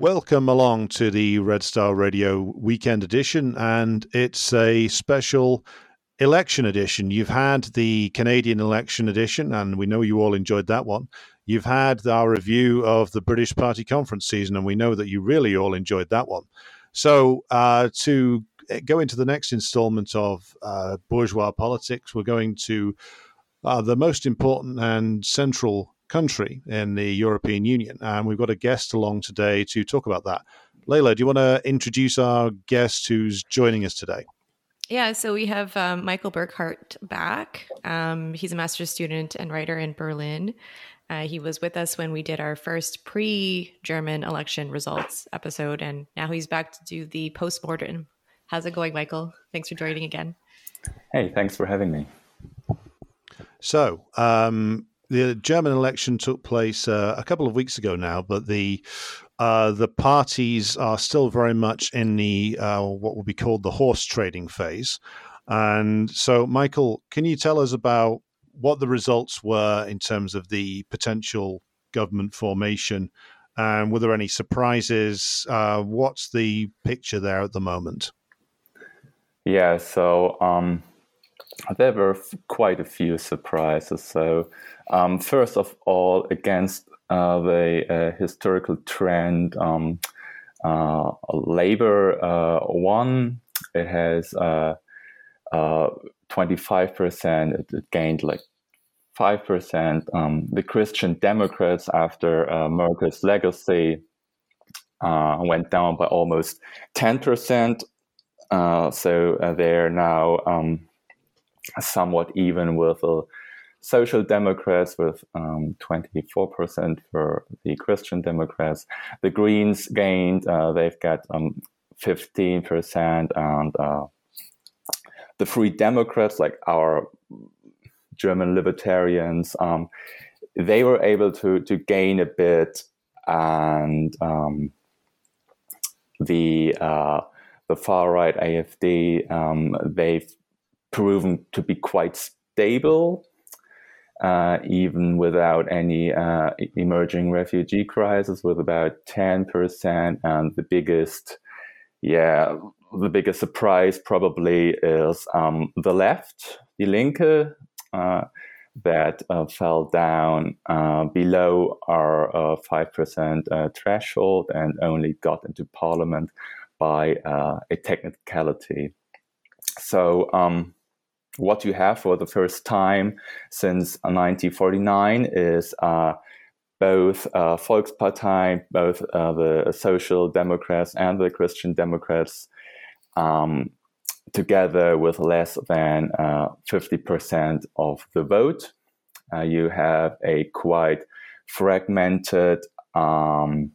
Welcome along to the Red Star Radio Weekend Edition, and it's a special election edition. You've had the Canadian election edition, and we know you all enjoyed that one. You've had our review of the British Party Conference season, and we know that you really all enjoyed that one. So, uh, to go into the next installment of uh, bourgeois politics, we're going to uh, the most important and central country in the European Union. And we've got a guest along today to talk about that. Layla, do you want to introduce our guest who's joining us today? Yeah, so we have um, Michael Burkhardt back. Um, he's a master's student and writer in Berlin. Uh, he was with us when we did our first pre German election results episode, and now he's back to do the post mortem. How's it going, Michael? Thanks for joining again. Hey, thanks for having me. So, um, the German election took place uh, a couple of weeks ago now, but the uh, the parties are still very much in the uh, what will be called the horse trading phase. And so, Michael, can you tell us about what the results were in terms of the potential government formation? And were there any surprises? Uh, what's the picture there at the moment? Yeah, so um, there were quite a few surprises. So um, first of all, against uh, the uh, historical trend, um, uh, Labor uh, won. It has 25%, uh, it, it, gained like 5%. Um, the Christian Democrats, after uh, Merkel's legacy, went down by almost 10%. so they're now um, somewhat even with Social Democrats with um, 24% for the Christian Democrats. The Greens gained, uh, they've got um, 15%, and uh, the Free Democrats, like our German libertarians, um, they were able to, to gain a bit, and um, the uh, the far right AFD, um, they've proven to be quite stable uh, even without any uh, emerging refugee crisis, with about 10%. And the biggest, yeah, the biggest surprise probably is um, the left, the Linke, uh, that uh, fell down uh, below our 5% uh, threshold and only got into parliament by a technicality. So, um, what you have for the first time since 1949 is uh, both uh, Volkspartei, both uh, the Social Democrats and the Christian Democrats, um, together with less than 50% uh, of the vote. Uh, you have a quite fragmented um,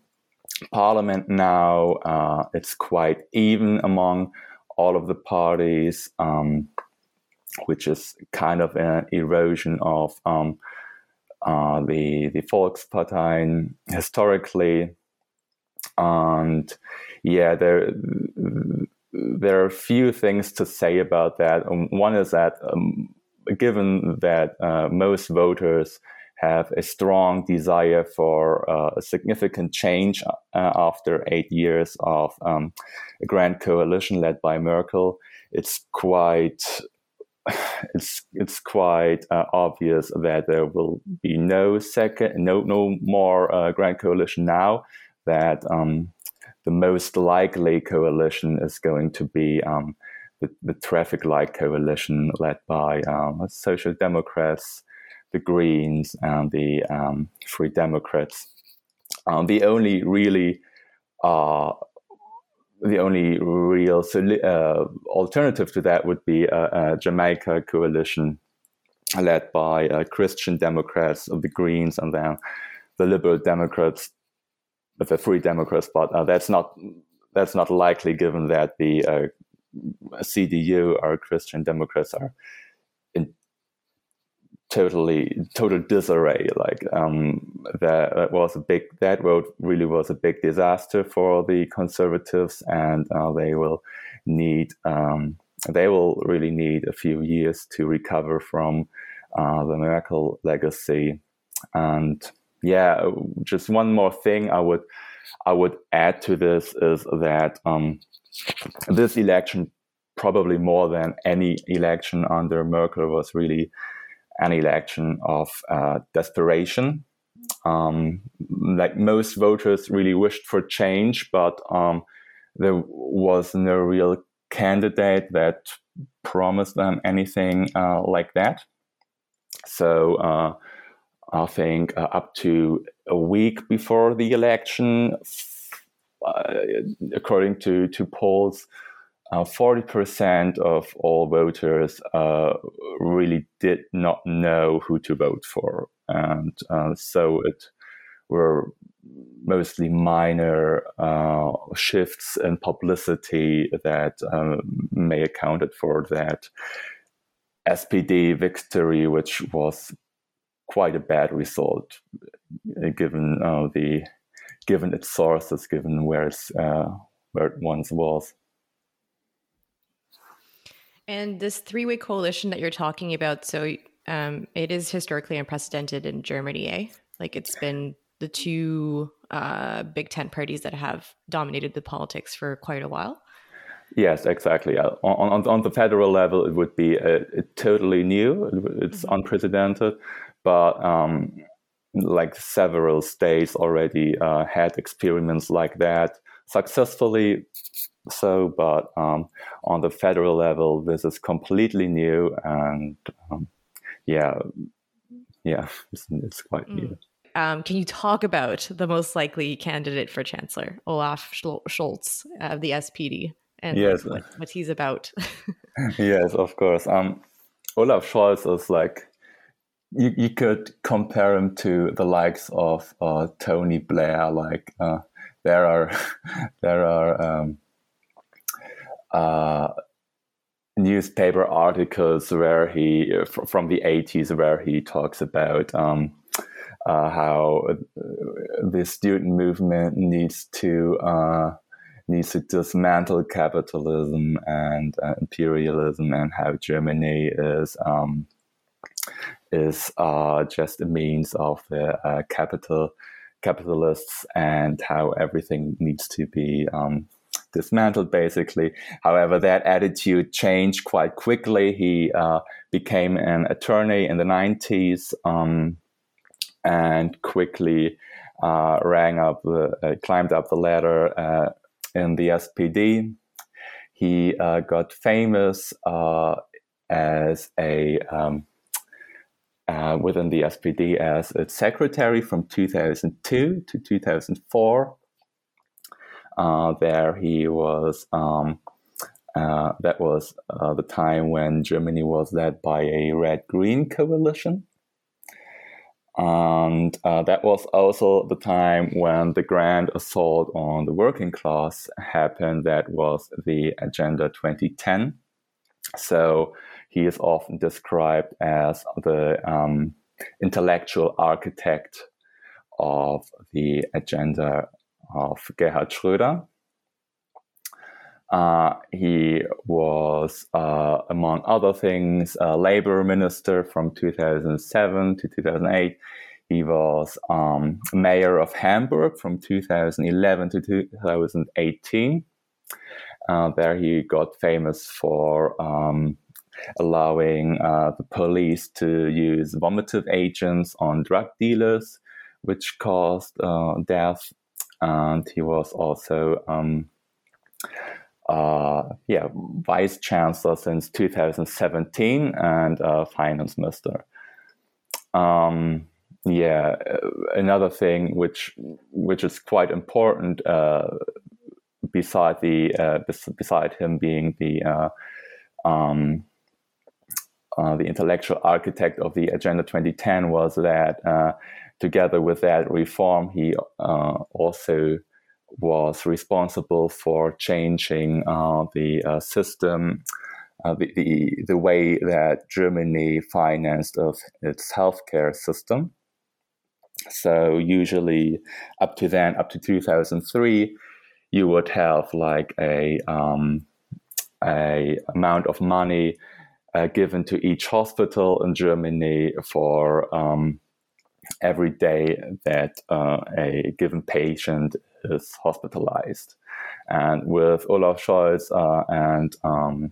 parliament now. Uh, it's quite even among all of the parties. Um, which is kind of an erosion of um, uh, the the Volkspartei historically, and yeah, there there are a few things to say about that. Um, one is that um, given that uh, most voters have a strong desire for uh, a significant change uh, after eight years of um, a grand coalition led by Merkel, it's quite it's it's quite uh, obvious that there will be no second, no no more uh, grand coalition now. That um, the most likely coalition is going to be um, the, the traffic light coalition led by um, Social Democrats, the Greens, and the um, Free Democrats. Um, the only really uh, the only real uh, alternative to that would be a, a Jamaica coalition led by uh, Christian Democrats of the Greens and then the Liberal Democrats, the Free Democrats. But uh, that's not that's not likely given that the uh, CDU or Christian Democrats are totally total disarray. Like um, that, that, was a big that vote really was a big disaster for the conservatives, and uh, they will need um, they will really need a few years to recover from uh, the Merkel legacy. And yeah, just one more thing I would I would add to this is that um, this election, probably more than any election under Merkel, was really an election of uh, desperation. Um, like most voters really wished for change, but um, there was no real candidate that promised them anything uh, like that. So uh, I think uh, up to a week before the election, uh, according to, to polls, uh, 40% of all voters uh, really did not know who to vote for. And so it were mostly minor uh, shifts in publicity that um, may accounted for that SPD victory, which was quite a bad result uh, given uh, the given its sources, given where it's uh, where it once was. And this three-way coalition that you're talking about, so um, it is historically unprecedented in Germany, eh? Like it's been the two uh, big tent parties that have dominated the politics for quite a while. Yes, exactly. Uh, on, on, on the federal level, it would be a, a totally new. It's mm-hmm. unprecedented, but um, like several states already uh, had experiments like that successfully. So, but um, on the federal level, this is completely new, and um, yeah, yeah, it's, it's quite mm. new. Um, can you talk about the most likely candidate for chancellor, Olaf Scholz of the SPD, and yes. like, what, what, he's about? yes, of course. Um, Olaf Scholz is like you, you could compare him to the likes of uh, Tony Blair. Like uh, there are there are um, uh, newspaper articles where he from the 80s where he talks about um, uh, how uh, the student movement needs to uh, needs to dismantle capitalism and uh, imperialism, and how Germany is um, is uh, just a means of the capital capitalists, and how everything needs to be um, dismantled basically. However, that attitude changed quite quickly. He uh, became an attorney in the 90s. Um, and quickly uh, rang up, uh, climbed up the ladder uh, in the SPD. He uh, got famous uh, as a um, within the SPD as its secretary from 2002 to 2004. There he was. Um, that was the time when Germany was led by a red-green coalition and uh, that was also the time when the grand assault on the working class happened. That was the Agenda 2010. So he is often described as the um, intellectual architect of the agenda of Gerhard Schröder. Uh, he was, uh, among other things, a labor minister from 2007 to 2008. He was um, mayor of Hamburg from 2011 to 2018. Uh, there he got famous for um, allowing uh, the police to use vomitive agents on drug dealers, which caused uh, death. And he was also um, uh, yeah, vice chancellor since 2017 and uh, finance minister. Um, yeah, uh, another thing which which is quite important uh, beside the uh, beside him being the uh, um, the intellectual architect of the Agenda 2010 was that together with that reform, he also was responsible for changing uh, the uh, system, uh, the, the, the way that Germany financed of its healthcare system. So usually, up to then, up to 2003, you would have like a um, a amount of money uh, given to each hospital in Germany for um, every day that uh, a given patient is hospitalized. And with Olaf Scholz uh, and um,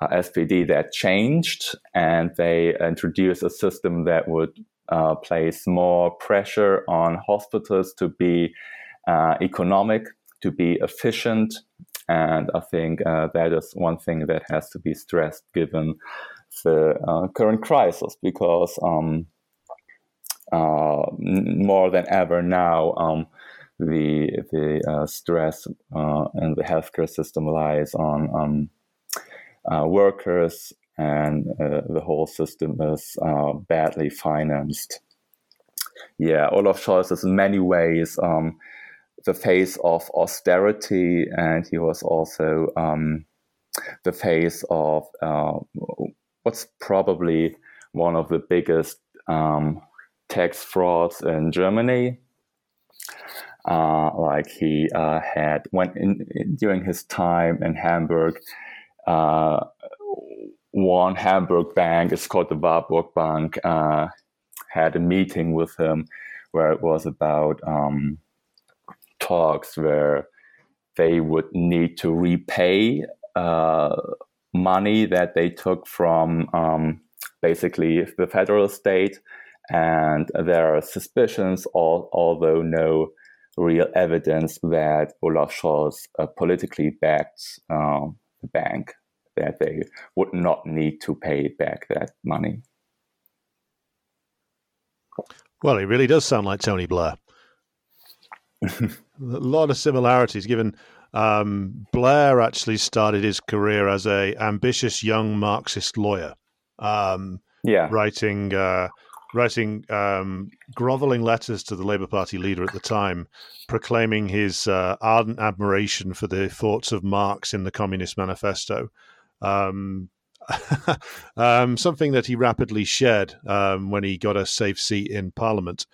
uh, SPD, that changed, and they introduced a system that would uh, place more pressure on hospitals to be uh, economic, to be efficient. And I think uh, that is one thing that has to be stressed given the current crisis, because um, more than ever now, um, the the uh, stress uh, in the healthcare system lies on um, uh, workers, and uh, the whole system is uh, badly financed. Yeah, Olaf Scholz is in many ways um, the face of austerity, and he was also um, the face of uh, what's probably one of the biggest um, tax frauds in Germany uh, like he uh, had went in, during his time in Hamburg. Uh, one Hamburg bank, it's called the Warburg Bank, uh, had a meeting with him where it was about um, talks where they would need to repay uh, money that they took from um, basically the federal state. And there are suspicions, although no real evidence that Olaf Scholz uh, politically backed um, the bank, that they would not need to pay back that money. Well, it really does sound like Tony Blair. a lot of similarities, given um, Blair actually started his career as a ambitious young Marxist lawyer. Um, yeah, writing uh, writing um, groveling letters to the Labour Party leader at the time, proclaiming his uh, ardent admiration for the thoughts of Marx in the Communist Manifesto. Um, um, something that he rapidly shed um, when he got a safe seat in Parliament.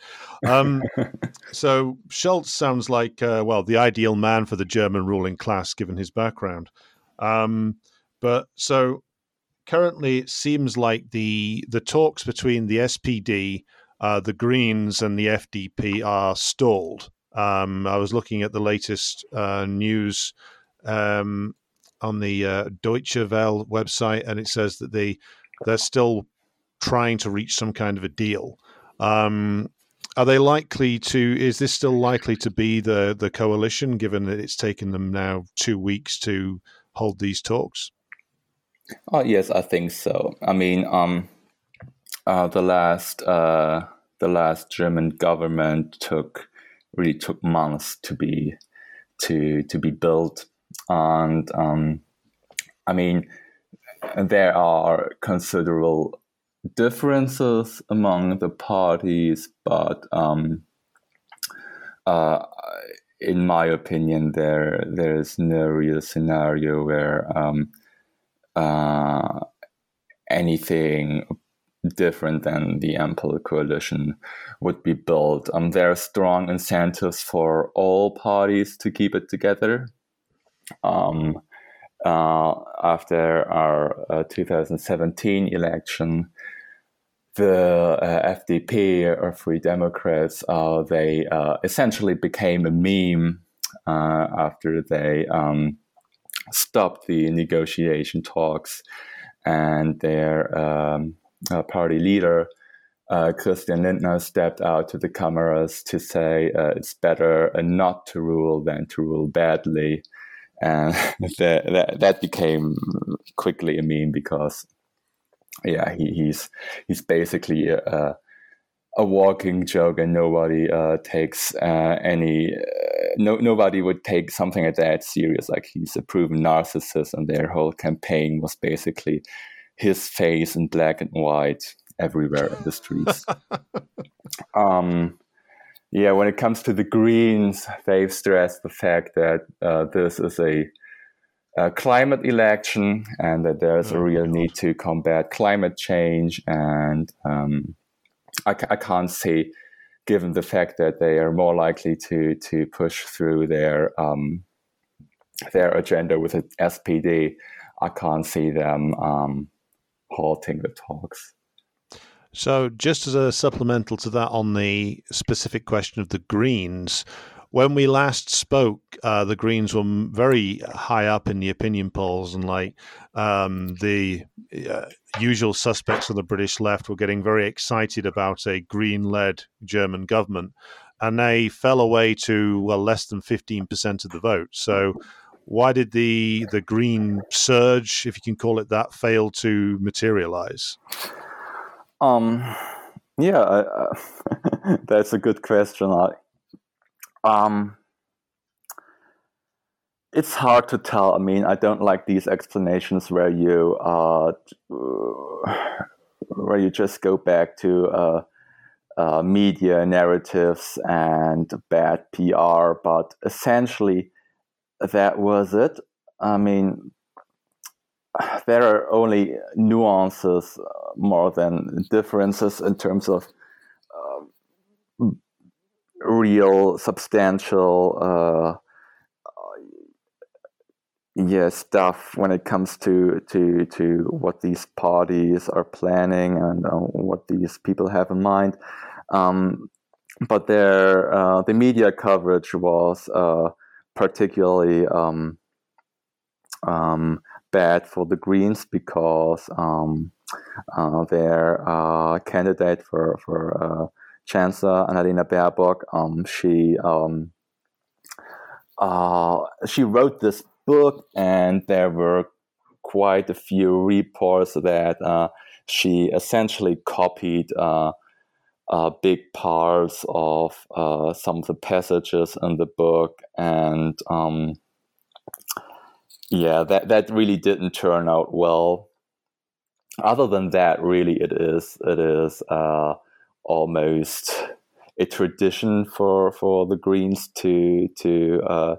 Um, so Scholz sounds like, uh, well, the ideal man for the German ruling class, given his background. Um, but so currently it seems like the the talks between the SPD, uh, the Greens, and the FDP are stalled. Um, I was looking at the latest uh, news um, on the uh, Deutsche Welle website, and it says that they they're still trying to reach some kind of a deal. Um, are they likely to? Is this still likely to be the the coalition, given that it's taken them now two weeks to hold these talks? Oh yes, I think so. I mean, um, uh, the last uh, the last German government took really took months to be to to be built, and um, I mean, there are considerable differences among the parties, but um, uh, in my opinion, there there is no real scenario where um, uh, anything different than the Ampel coalition would be built. Um, there are strong incentives for all parties to keep it together. Um, uh, after our uh, 2017 election, the uh, FDP or Free Democrats, uh, they uh, essentially became a meme uh, after they um, stopped the negotiation talks, and their um, uh, party leader, uh, Christian Lindner, stepped out to the cameras to say uh, it's better uh, not to rule than to rule badly. And that, that, that became quickly a meme because, yeah, he, he's he's basically a, a walking joke, and nobody uh, takes uh, any no, nobody would take something like that serious. Like he's a proven narcissist, and their whole campaign was basically his face in black and white everywhere in the streets. um, yeah, when it comes to the Greens, they've stressed the fact that uh, this is a, a, climate election and that there's oh, a real God. need to combat climate change. And um, I, I can't see, given the fact that they are more likely to to push through their um, their agenda with the SPD, I can't see them um, halting the talks. So, just as a supplemental to that, on the specific question of the Greens, when we last spoke, uh, the Greens were very high up in the opinion polls, and like um, the uh, usual suspects of the British left were getting very excited about a Green-led German government, and they fell away to well less than fifteen percent of the vote. So. Why did the the green surge, if you can call it that, fail to materialize? Um, yeah, uh, that's a good question. I, um, it's hard to tell. I mean, I don't like these explanations where you uh, where you just go back to uh, uh, media narratives and bad PR, but essentially that was it. I mean, there are only nuances more than differences in terms of uh, real substantial uh, yeah stuff when it comes to to to what these parties are planning and uh, what these people have in mind. Um, but their uh, the media coverage was uh, particularly um, um, bad for the Greens because um, uh, their uh, candidate for for uh, Chancellor Annalena Baerbock, um, she um, uh, she wrote this book, and there were quite a few reports that uh, she essentially copied. Uh, big parts of some of the passages in the book, and um, yeah, that that really didn't turn out well. Other than that, really, it is it is uh, almost a tradition for for the Greens to to uh,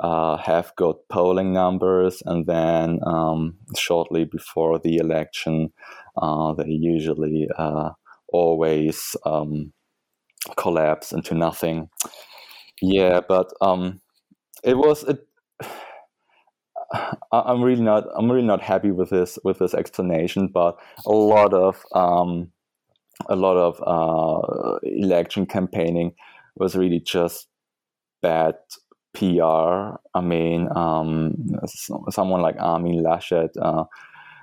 uh, have good polling numbers, and then um, shortly before the election, uh, they usually uh, always um, collapse into nothing. Yeah, but um, it was it I'm really not I'm really not happy with this with this explanation, but a lot of um, a lot of uh, election campaigning was really just bad PR. I mean, um, someone like Armin Laschet, uh,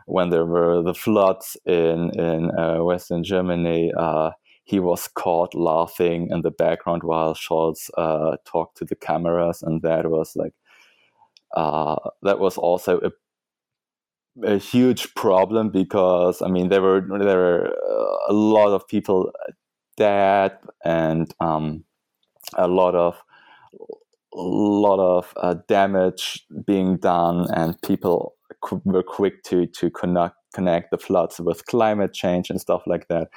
when there were the floods in in uh, Western Germany, uh, he was caught laughing in the background while Scholz uh, talked to the cameras, and that was like uh, that was also a a huge problem because I mean there were there were uh, a lot of people dead and um, a lot of a lot of uh, damage being done and people were quick to to connect connect the floods with climate change and stuff like that.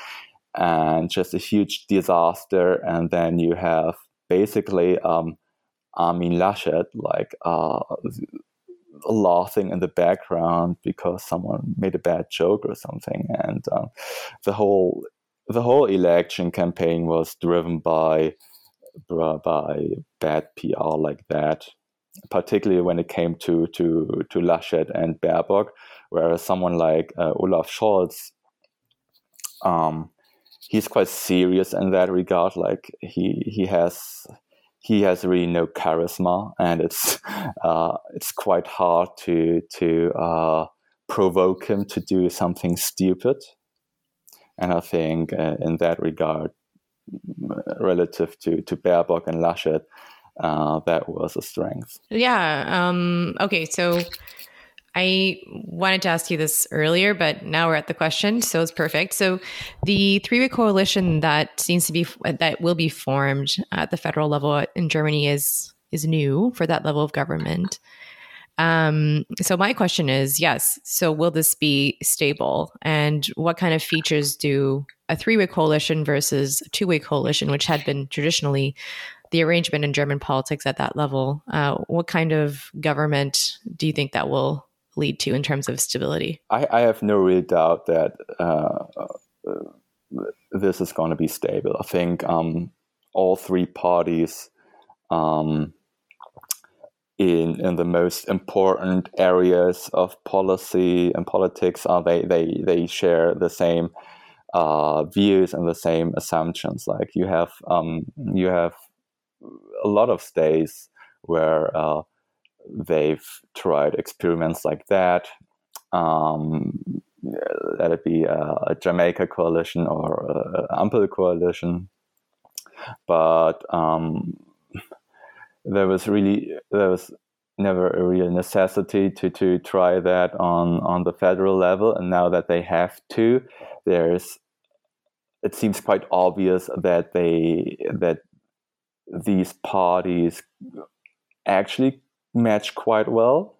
And just a huge disaster. And then you have basically um, Armin Laschet like uh, laughing in the background because someone made a bad joke or something, and um, the whole the whole election campaign was driven by by bad PR like that. Particularly when it came to to to Laschet and Baerbock, whereas someone like uh, Olaf Scholz, um, he's quite serious in that regard. Like he he has he has really no charisma, and it's uh, it's quite hard to to uh, provoke him to do something stupid. And I think uh, in that regard, relative to to Baerbock and Laschet, uh, that was a strength. Yeah. Um, okay. So I wanted to ask you this earlier, but now we're at the question, so it's perfect. So, the three-way coalition that seems to be that will be formed at the federal level in Germany is is new for that level of government. Um, so, my question is, yes. So, will this be stable, and what kind of features do a three-way coalition versus a two-way coalition, which had been traditionally the arrangement in German politics at that level? Uh, what kind of government do you think that will lead to in terms of stability? I, I have no real doubt that uh, uh, this is going to be stable. I think um, all three parties um, in in the most important areas of policy and politics are they they they share the same uh, views and the same assumptions. Like you have um, you have a lot of states where uh, they've tried experiments like that. Um, let it be a, a Jamaica coalition or an Ampel coalition, but um, there was really there was never a real necessity to to try that on on the federal level, and now that they have to, there's it seems quite obvious that they that these parties actually match quite well.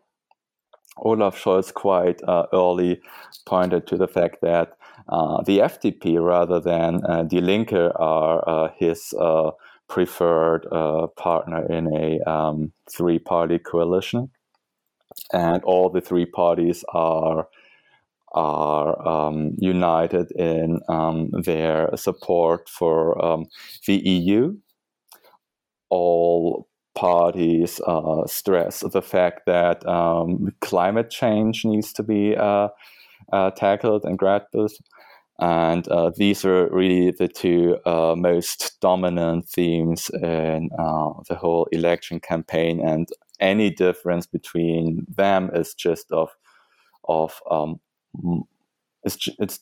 Olaf Scholz quite uh, early pointed to the fact that uh, the FDP rather than uh, Die Linke are uh, his uh, preferred uh, partner in a um, three party coalition. And all the three parties are are um, united in um, their support for um, the EU. All parties uh, stress the fact that um, climate change needs to be uh, uh, tackled and grappled. And uh, these are really the two uh, most dominant themes in uh, the whole election campaign. And any difference between them is just of of um, it's it's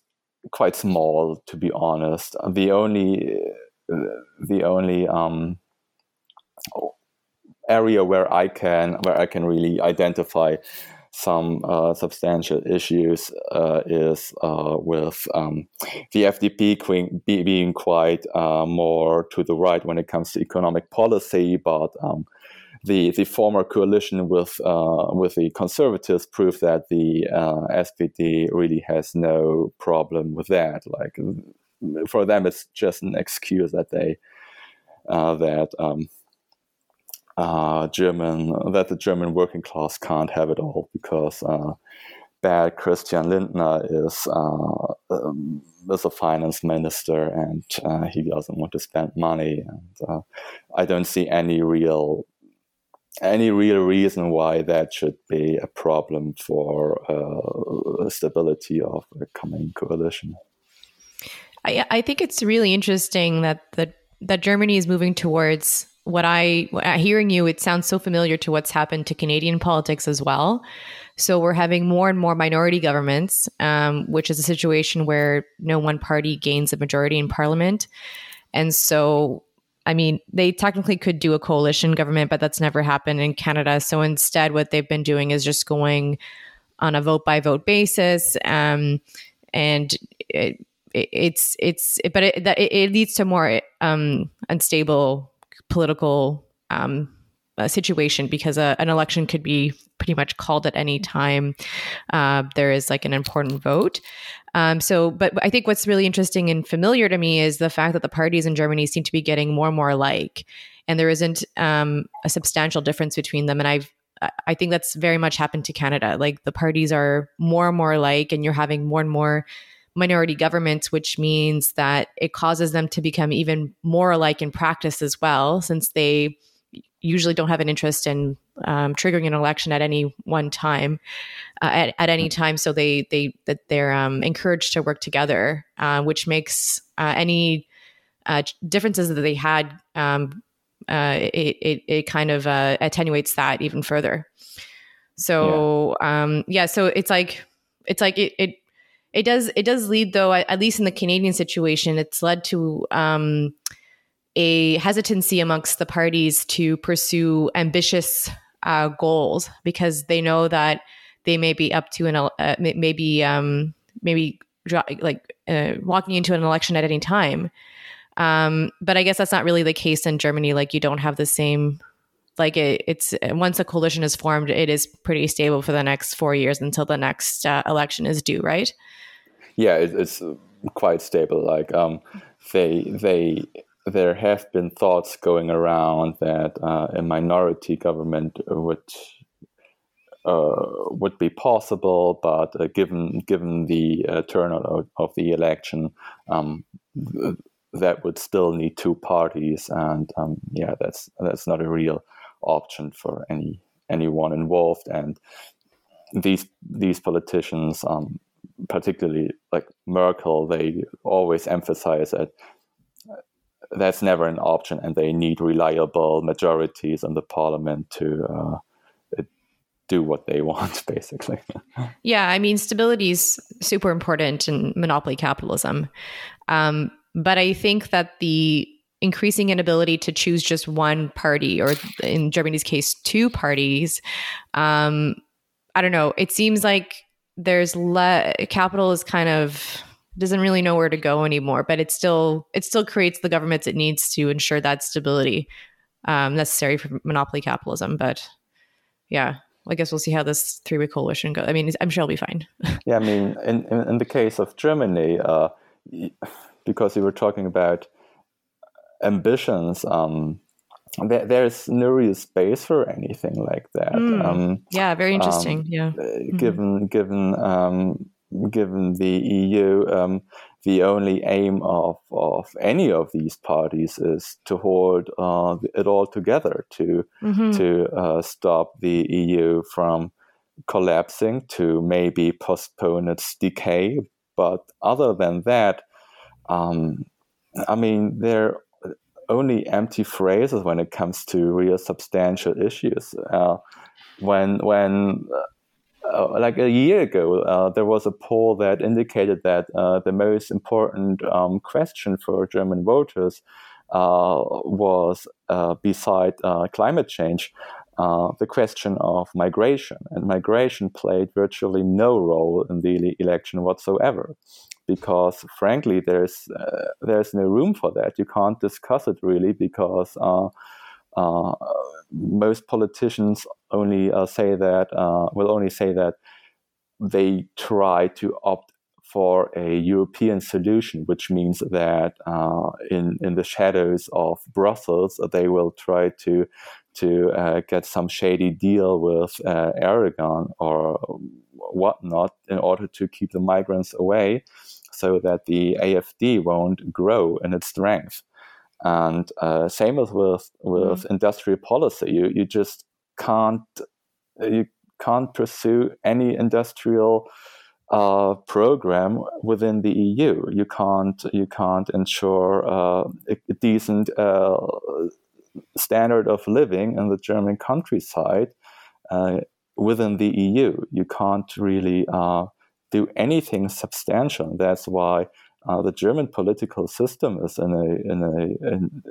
quite small to be honest. The only the only um, area where I can where I can really identify some uh, substantial issues uh, is uh, with um, the FDP being quite uh, more to the right when it comes to economic policy, but um, the the former coalition with uh, with the conservatives proved that the uh, SPD really has no problem with that. Like for them, it's just an excuse that they that. Um, uh, German that the German working class can't have it all because uh, bad Christian Lindner is uh, um, is a finance minister and uh, he doesn't want to spend money and uh, I don't see any real any real reason why that should be a problem for uh, stability of a coming coalition. I, I think it's really interesting that the that Germany is moving towards what I hearing you, it sounds so familiar to what's happened to Canadian politics as well. So we're having more and more minority governments, um, which is a situation where no one party gains a majority in parliament, and so. I mean, they technically could do a coalition government, but that's never happened in Canada. So instead, what they've been doing is just going on a vote by vote basis, um, and it, it, it's it's but it, it, leads to more um, unstable political um, uh, situation because uh, an election could be pretty much called at any time uh, there is like an important vote. Um, so, but I think what's really interesting and familiar to me is the fact that the parties in Germany seem to be getting more and more alike, and there isn't um, a substantial difference between them. And I've I think that's very much happened to Canada. Like the parties are more and more alike, and you're having more and more minority governments, which means that it causes them to become even more alike in practice as well, since they usually don't have an interest in um, triggering an election at any one time, uh, at, at any time. So they they that they're um, encouraged to work together, uh, which makes uh, any uh, differences that they had. Um, uh, it, it, it kind of uh, attenuates that even further. So yeah. Um, yeah, so it's like it's like it, it it does it does lead though at least in the canadian situation it's led to um, a hesitancy amongst the parties to pursue ambitious uh, goals because they know that they may be up to an uh, maybe um, maybe like uh, walking into an election at any time. Um, but i guess that's not really the case in germany. Like you don't have the same like it, it's once a coalition is formed it is pretty stable for the next four years until the next uh, election is due right yeah, it, it's quite stable. Like um, they they there have been thoughts going around that uh, a minority government would uh, would be possible, but uh, given given the uh, turnout of, the election, um, th- that would still need two parties, and um, yeah, that's that's not a real option for any anyone involved. And these these politicians um, particularly like Merkel, they always emphasize that that's never an option, and they need reliable majorities in the parliament to uh, do what they want, basically. yeah, I mean, stability is super important in monopoly capitalism, um, but I think that the increasing inability to choose just one party, or in Germany's case, two parties. Um, I don't know. It seems like there's le- capital is kind of doesn't really know where to go anymore, but it still it still creates the governments it needs to ensure that stability um, necessary for monopoly capitalism. But yeah, I guess we'll see how this three way coalition goes. I mean, I'm sure it'll be fine. yeah, I mean, in, in, in the case of Germany, uh, because you were talking about ambitions, um, there, there's no real space for anything like that. Mm. Um, yeah, very interesting. Um, yeah, uh, mm-hmm. given given um, given the EU, um, the only aim of, of any of these parties is to hold uh, it all together to mm-hmm. to uh, stop the EU from collapsing, to maybe postpone its decay. But other than that, um, I mean, they're only empty phrases when it comes to real substantial issues. Uh, when when uh, like a year ago, uh, there was a poll that indicated that uh, the most important um, question for German voters uh, was, uh, beside uh, climate change, the question of migration. And migration played virtually no role in the election whatsoever, because frankly, there's there's no room for that. You can't discuss it really because uh, most politicians only uh, say that uh, will only say that they try to opt for a European solution, which means that uh, in in the shadows of Brussels, they will try to to uh, get some shady deal with uh, Erdogan or whatnot in order to keep the migrants away, so that the AFD won't grow in its strength. And uh, same as with with mm. industrial policy, you you just can't you can't pursue any industrial uh, program within the EU. You can't you can't ensure uh, a, decent uh, standard of living in the German countryside uh, within the EU. You can't really uh, do anything substantial. That's why uh, the German political system is in a in a in,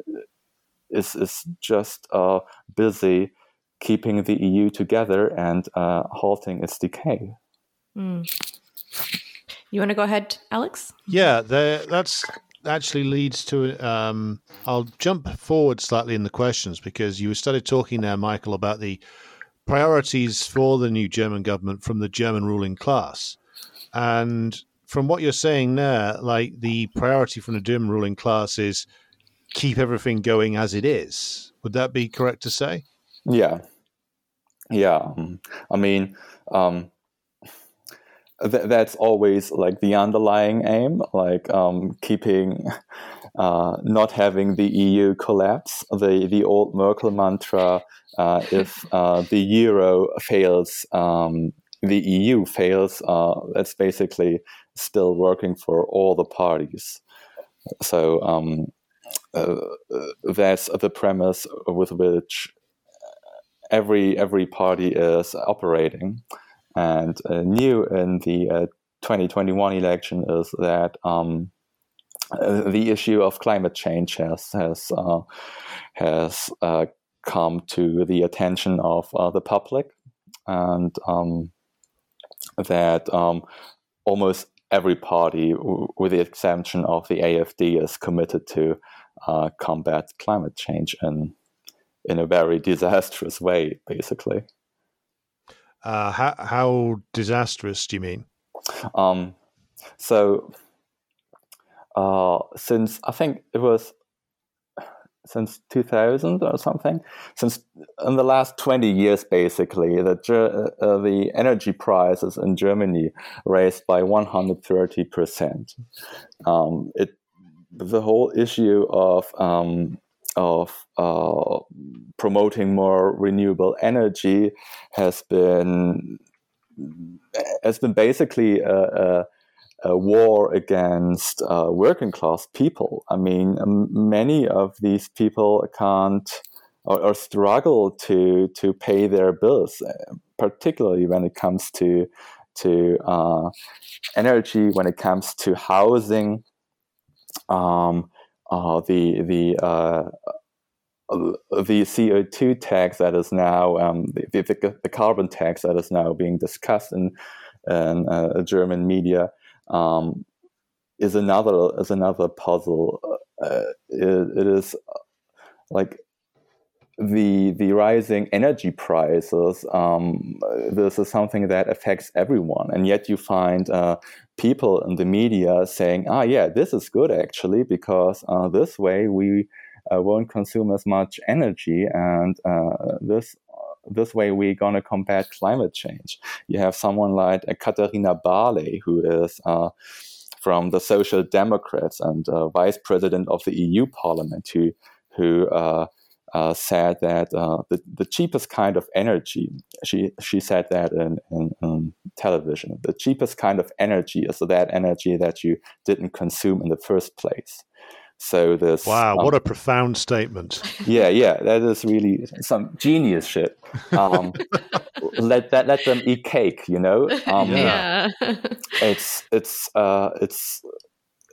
is is just uh, busy keeping the EU together and uh, halting its decay. Mm. You want to go ahead, Alex? Yeah, that's actually leads to. Um, I'll jump forward slightly in the questions because you started talking there, Michael, about the priorities for the new German government from the German ruling class, and from what you're saying there, like the priority from the German ruling class is keep everything going as it is. Would that be correct to say? Yeah, yeah. I mean, um, th- that's always like the underlying aim, like um, keeping. Uh, not having the EU collapse, the the old Merkel mantra: uh, if uh, the euro fails, um, the EU fails. Uh, that's basically still working for all the parties. So um, uh, that's the premise with which every every party is operating. And uh, new in the uh, 2021 election is that um, uh, the issue of climate change has has uh, has come to the attention of the public, and um, that um, almost every party, with the exception of the AFD, is committed to uh, combat climate change in in a very disastrous way, basically. Uh, how, how disastrous do you mean? Um, so, uh, since I think it was since 2000 or something. Since in the last 20 years, basically, the uh, uh, the energy prices in Germany raised by 130 percent. Um, it the whole issue of um, of uh, promoting more renewable energy has been has been basically a, a, a war against uh, working class people. I mean, many of these people can't or, or, struggle to to pay their bills, uh, particularly when it comes to to uh, energy, when it comes to housing. Um, uh, the the uh, the CO2 tax that is now um, the, the, the, carbon tax that is now being discussed in, in uh, German media um, is another is another puzzle. Uh, it, it is uh, like the the rising energy prices. Um, this is something that affects everyone, and yet you find uh, people in the media saying, "Ah, yeah, this is good actually because uh, this way we." Uh, won't consume as much energy, and uh, this this way we're going to combat climate change. You have someone like Katharina Barley, who is uh, from the Social Democrats and uh, vice president of the EU Parliament, who who uh, uh, said that uh, the, the cheapest kind of energy, she, she said that in, in, in, television, the cheapest kind of energy is that energy that you didn't consume in the first place. So this wow, um, what a profound statement! Yeah, yeah, that is really some genius shit. Um, let that let them eat cake, you know. Um, yeah, it's it's uh, it's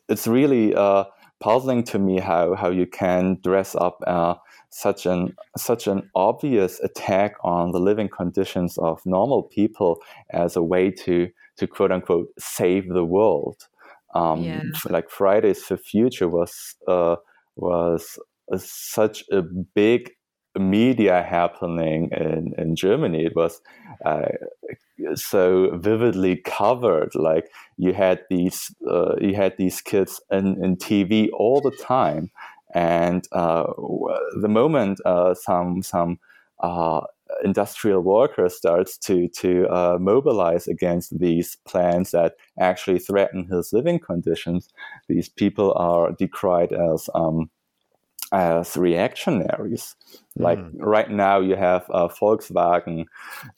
it's really uh, puzzling to me how how you can dress up uh, such an such an obvious attack on the living conditions of normal people as a way to to quote unquote save the world. Um, yeah. Like Fridays for Future was uh, was such a big media happening in, in Germany. It was uh, so vividly covered. Like you had these uh, you had these kids in, in TV all the time, and uh, the moment uh, some some uh, industrial worker starts to to uh, mobilize against these plans that actually threaten his living conditions, these people are decried as um, as reactionaries. Like mm. right now, you have uh, Volkswagen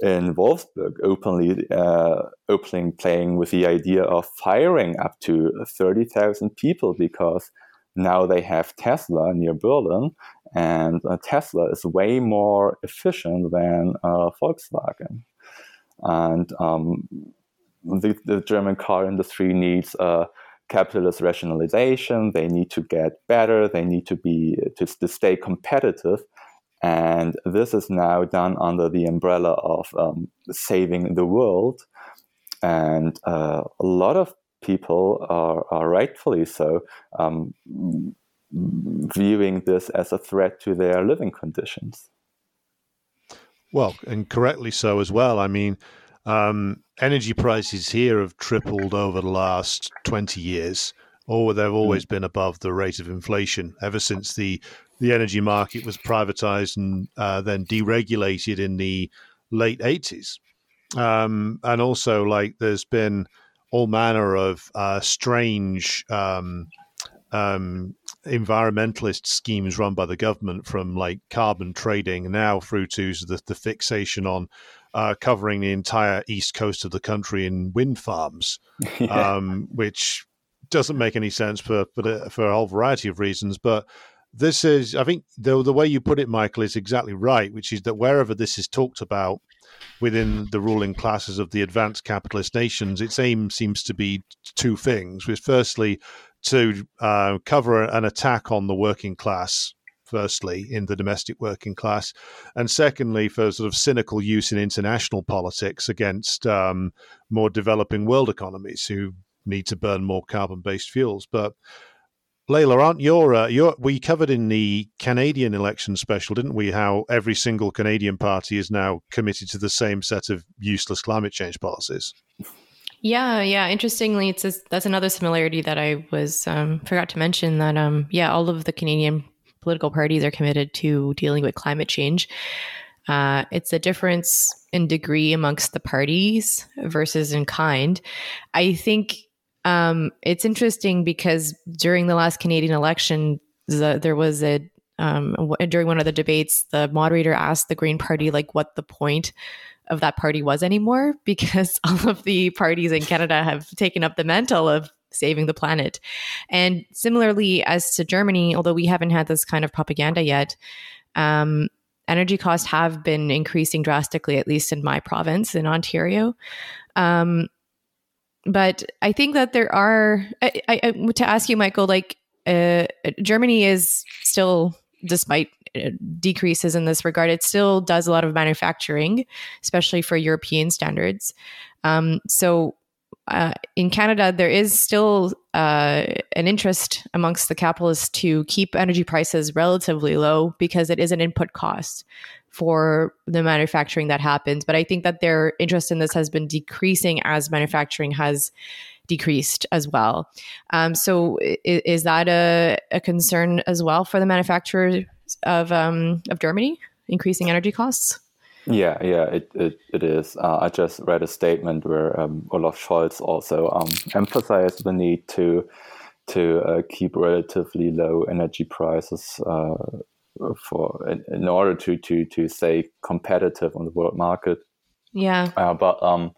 in Wolfsburg openly uh, openly playing with the idea of firing up to thirty thousand people because now they have Tesla near Berlin, and uh, Tesla is way more efficient than uh, Volkswagen. And um, the, the, German car industry needs uh, capitalist rationalization. They need to get better. They need to be to, to stay competitive. And this is now done under the umbrella of um, saving the world. And uh, a lot of people are, are rightfully so um, viewing this as a threat to their living conditions. Well, and correctly so as well. I mean, um, energy prices here have tripled over the last 20 years, or they've always mm. been above the rate of inflation ever since the, the energy market was privatized and uh, then deregulated in the late 80s. Um, and also, like, there's been all manner of uh, strange um, um, environmentalist schemes run by the government, from like carbon trading now through to the, the fixation on uh, covering the entire east coast of the country in wind farms, yeah. um, which doesn't make any sense for for, for a whole variety of reasons. But this is, I think, the the way you put it, Michael, is exactly right. Which is that wherever this is talked about within the ruling classes of the advanced capitalist nations, its aim seems to be two things. Which, firstly, to uh, cover an attack on the working class firstly, in the domestic working class, and secondly, for sort of cynical use in international politics against um, more developing world economies who need to burn more carbon based fuels. But Layla, aren't your, uh, your we covered in the Canadian election special, didn't we? How every single Canadian party is now committed to the same set of useless climate change policies. Yeah, yeah. Interestingly, it's a, that's another similarity that I was um, forgot to mention. That um, yeah, all of the Canadian political parties are committed to dealing with climate change. Uh, it's a difference in degree amongst the parties versus in kind. I think um, it's interesting because during the last Canadian election, the, there was a um, during one of the debates, the moderator asked the Green Party like what the point of that party was anymore because all of the parties in Canada have taken up the mantle of saving the planet. And similarly, as to Germany, although we haven't had this kind of propaganda yet, um, energy costs have been increasing drastically, at least in my province in Ontario. Um, but I think that there are, I, I, to ask you, Michael, like uh, Germany is still, despite decreases in this regard, it still does a lot of manufacturing, especially for European standards. Um, so uh, in Canada, there is still uh, an interest amongst the capitalists to keep energy prices relatively low because it is an input cost for the manufacturing that happens. But I think that their interest in this has been decreasing as manufacturing has decreased as well. Um, so, is, is that a, a, concern as well for the manufacturers of um, of Germany, increasing energy costs? Yeah, yeah, it it, it is. Uh, I just read a statement where um, Olaf Scholz also um, emphasized the need to to uh, keep relatively low energy prices uh, for in, in, order to to to stay competitive on the world market. Yeah, uh, but um,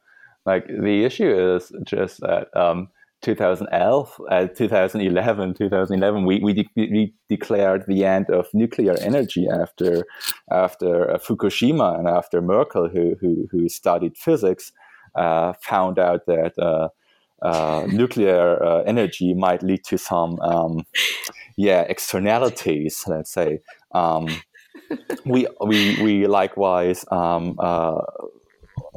like the issue is just that um, 2011, uh, 2011, 2011, we, we, de- we, declared the end of nuclear energy after after uh, Fukushima and after Merkel, who who, who studied physics, uh, found out that uh, uh nuclear energy might lead to some um, yeah externalities. Let's say um, we we we likewise. Um,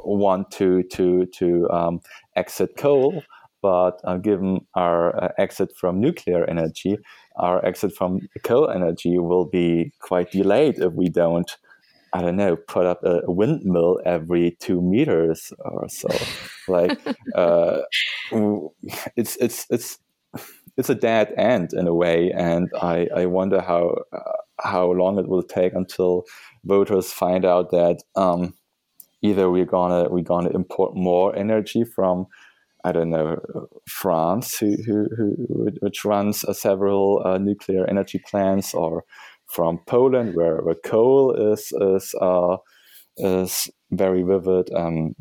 want to to to um, exit coal, but uh, given our uh, exit from nuclear energy, our exit from coal energy will be quite delayed if we don't, I don't know, put up a windmill every two meters or so. like, uh, it's it's it's it's a dead end in a way, and I I wonder how uh, how long it will take until voters find out that um, either we're gonna we're gonna import more energy from I don't know, France, who, who, who which runs uh, several uh, nuclear energy plants, or from Poland, where, where coal is is uh, is very vivid. Um,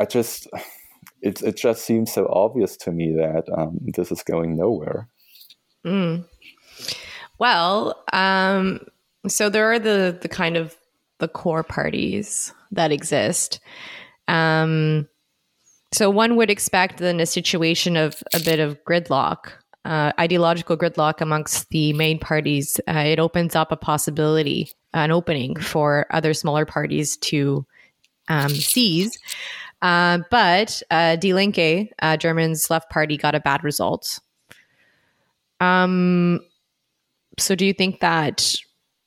I just it it just seems so obvious to me that um, this is going nowhere. Mm. Well, um, so there are the the kind of the core parties that exist. Um, so one would expect that in a situation of a bit of gridlock, uh, ideological gridlock amongst the main parties, uh, it opens up a possibility, an opening for other smaller parties to um, seize. Uh, but uh, Die Linke, uh, German's left party, got a bad result. Um, so do you think that,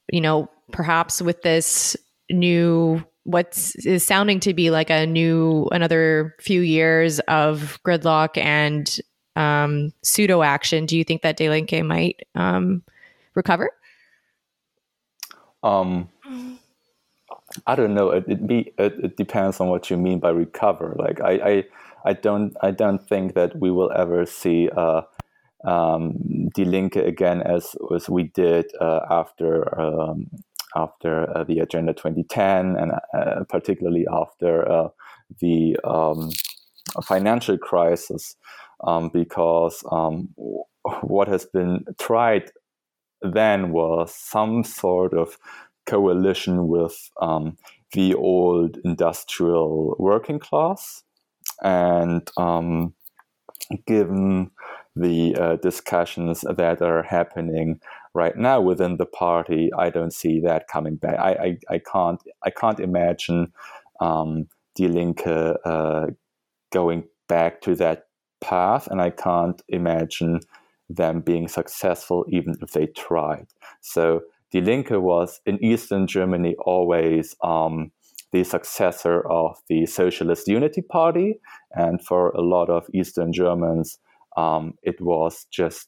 you know, perhaps with this new what is sounding to be like a new another few years of gridlock and um, pseudo action. Do you think that Die might um, recover? Um, I don't know. It it, be, it it, depends on what you mean by recover. Like I, I I don't I don't think that we will ever see uh, um, Die Linke again as as we did uh, after um, after uh, the Agenda 2010 and uh, particularly after uh, the um, financial crisis, um, because um, what has been tried then was some sort of coalition with um, the old industrial working class. And um, given the uh, discussions that are happening right now within the party, I don't see that coming back. I, I, I can't I can't imagine um, Die Linke uh, going back to that path, and I can't imagine them being successful even if they tried. So Die Linke was in Eastern Germany always um, the successor of the Socialist Unity Party, and for a lot of Eastern Germans, um, it was just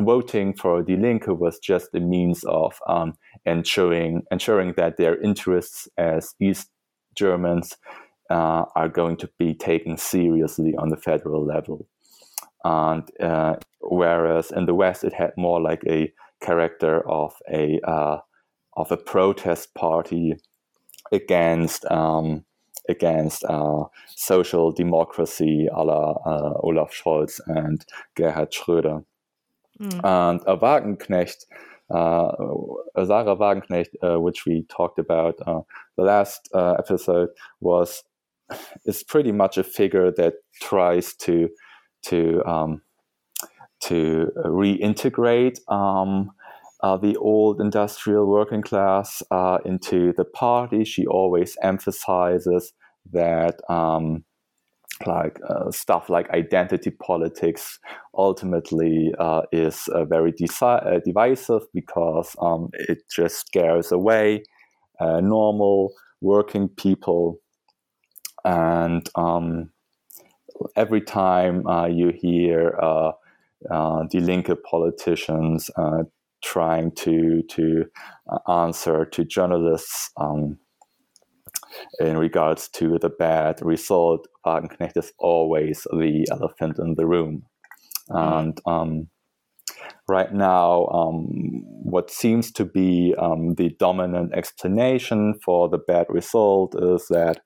voting for Die Linke was just a means of um, ensuring ensuring that their interests as East Germans uh, are going to be taken seriously on the federal level. And uh, whereas in the West it had more like a character of a uh, of a protest party against um, against uh, social democracy a la uh, Olaf Scholz and Gerhard Schröder. Mm. And a Wagenknecht, uh, Sahra Wagenknecht, uh, which we talked about uh, the last uh, episode, was is pretty much a figure that tries to to um, to reintegrate um, uh, the old industrial working class uh, into the party. She always emphasizes that um, like uh, stuff like identity politics ultimately uh, is uh, very deci- uh, divisive because um, it just scares away normal working people. And um, every time you hear uh, Die Linke politicians uh, trying to to uh, answer to journalists um, in regards to the bad result. Wagenknecht is always the elephant in the room, mm. and um, right now, um, what seems to be um, the dominant explanation for the bad result is that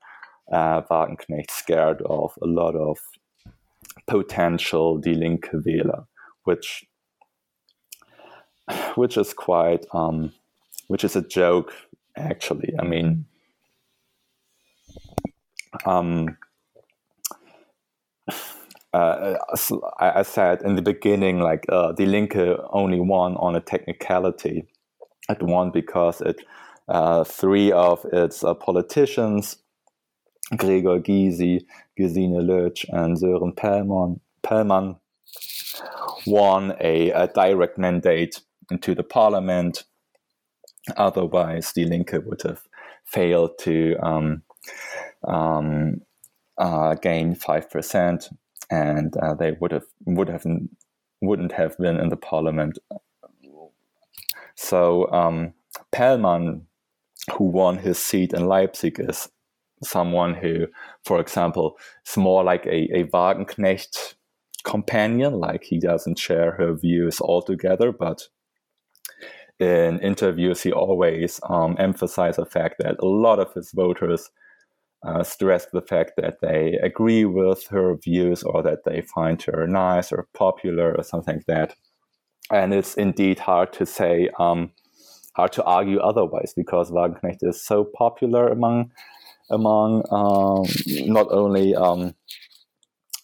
uh, Wagenknecht scared of a lot of potential Die Linke Wähler, which which is quite um, which is a joke actually. I mean, um, uh, I, I, said in the beginning, like uh, Die Linke only won on a technicality. It won because it uh, three of its uh, politicians, Gregor Gysi, Gesine Lötzsch, and Sören Pellmann, Pellmann won a, a direct mandate into the parliament. Otherwise, Die Linke would have failed to um, um, uh, gain five percent, and uh, they would have would have wouldn't have been in the parliament. So um, Pellmann, who won his seat in Leipzig, is someone who, for example, is more like a, a Wagenknecht companion, like he doesn't share her views altogether, but in interviews, he always um, emphasized the fact that a lot of his voters uh, stress the fact that they agree with her views or that they find her nice or popular or something like that. And it's indeed hard to say, um, hard to argue otherwise because Wagenknecht is so popular among among um, not only um,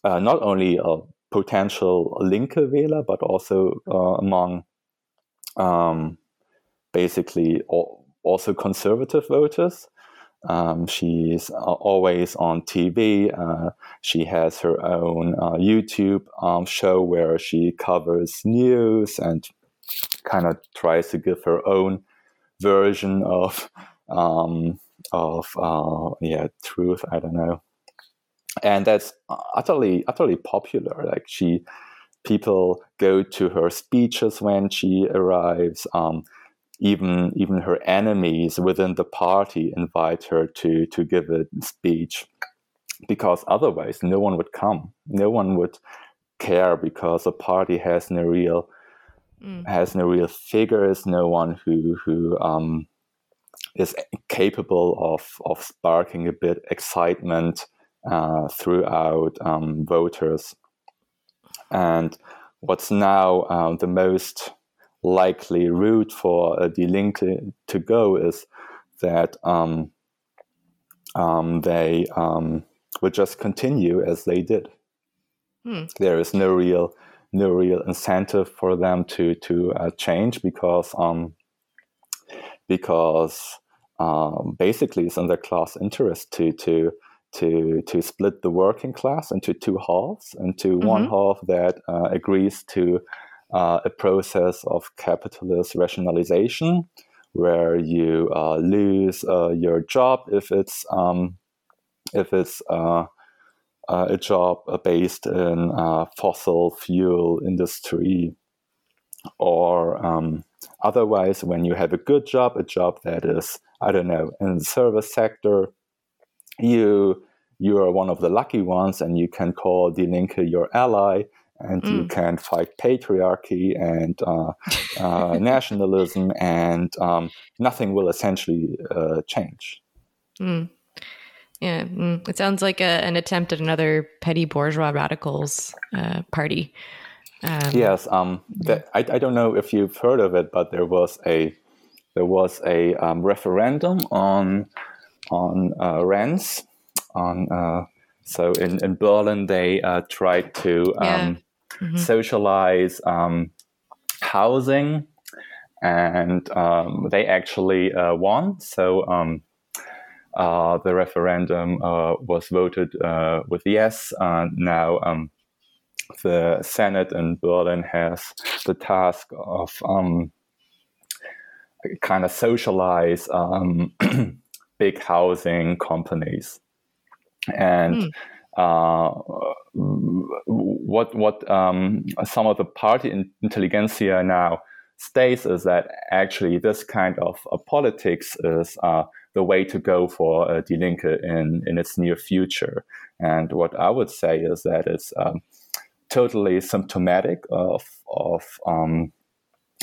uh, not only uh, potential Linke Wähler, but also uh, among um, basically all, also conservative voters. Um, she's always on TV. Uh, she has her own uh, YouTube um, show where she covers news and kind of tries to give her own version of um, of uh, yeah truth. I don't know and that's utterly utterly popular like she people go to her speeches when she arrives um, even even her enemies within the party invite her to to give a speech because otherwise no one would come no one would care because the party has no real mm. has no real figures no one who who um, is capable of of sparking a bit excitement uh, throughout um, voters. And what's now uh, the most likely route for a link to, to go is that um, um, they um, would just continue as they did. Hmm. There is no real no real incentive for them to to uh, change because um, because um, basically it's in their class interest to to to to split the working class into two halves, into mm-hmm. one half that uh, agrees to uh, a process of capitalist rationalization, where you uh, lose uh, your job if it's um, if it's uh, uh, a job based in fossil fuel industry, or um, otherwise when you have a good job, a job that is I don't know in the service sector you you are one of the lucky ones and you can call Die Linke your ally and mm. you can fight patriarchy and uh, uh, nationalism and um, nothing will essentially uh, change. Mm. Yeah, mm, it sounds like a, an attempt at another petty bourgeois radicals uh, party. Um, yes, um, that, I, I don't know if you've heard of it, but there was a there was a um, referendum on on uh, rents on uh, so in, in Berlin they uh, tried to. Um, mm-hmm. socialize um, housing and um, they actually uh, won so uh, the referendum uh, was voted uh, with yes. And now um, the Senate in Berlin has the task of um, kind of socialize um, big housing companies, and mm. Uh, what what um, some of the party intelligentsia now states is that actually this kind of uh, politics is uh, the way to go for uh, Die Linke in, in its near future. And what I would say is that it's um, totally symptomatic of, of, um,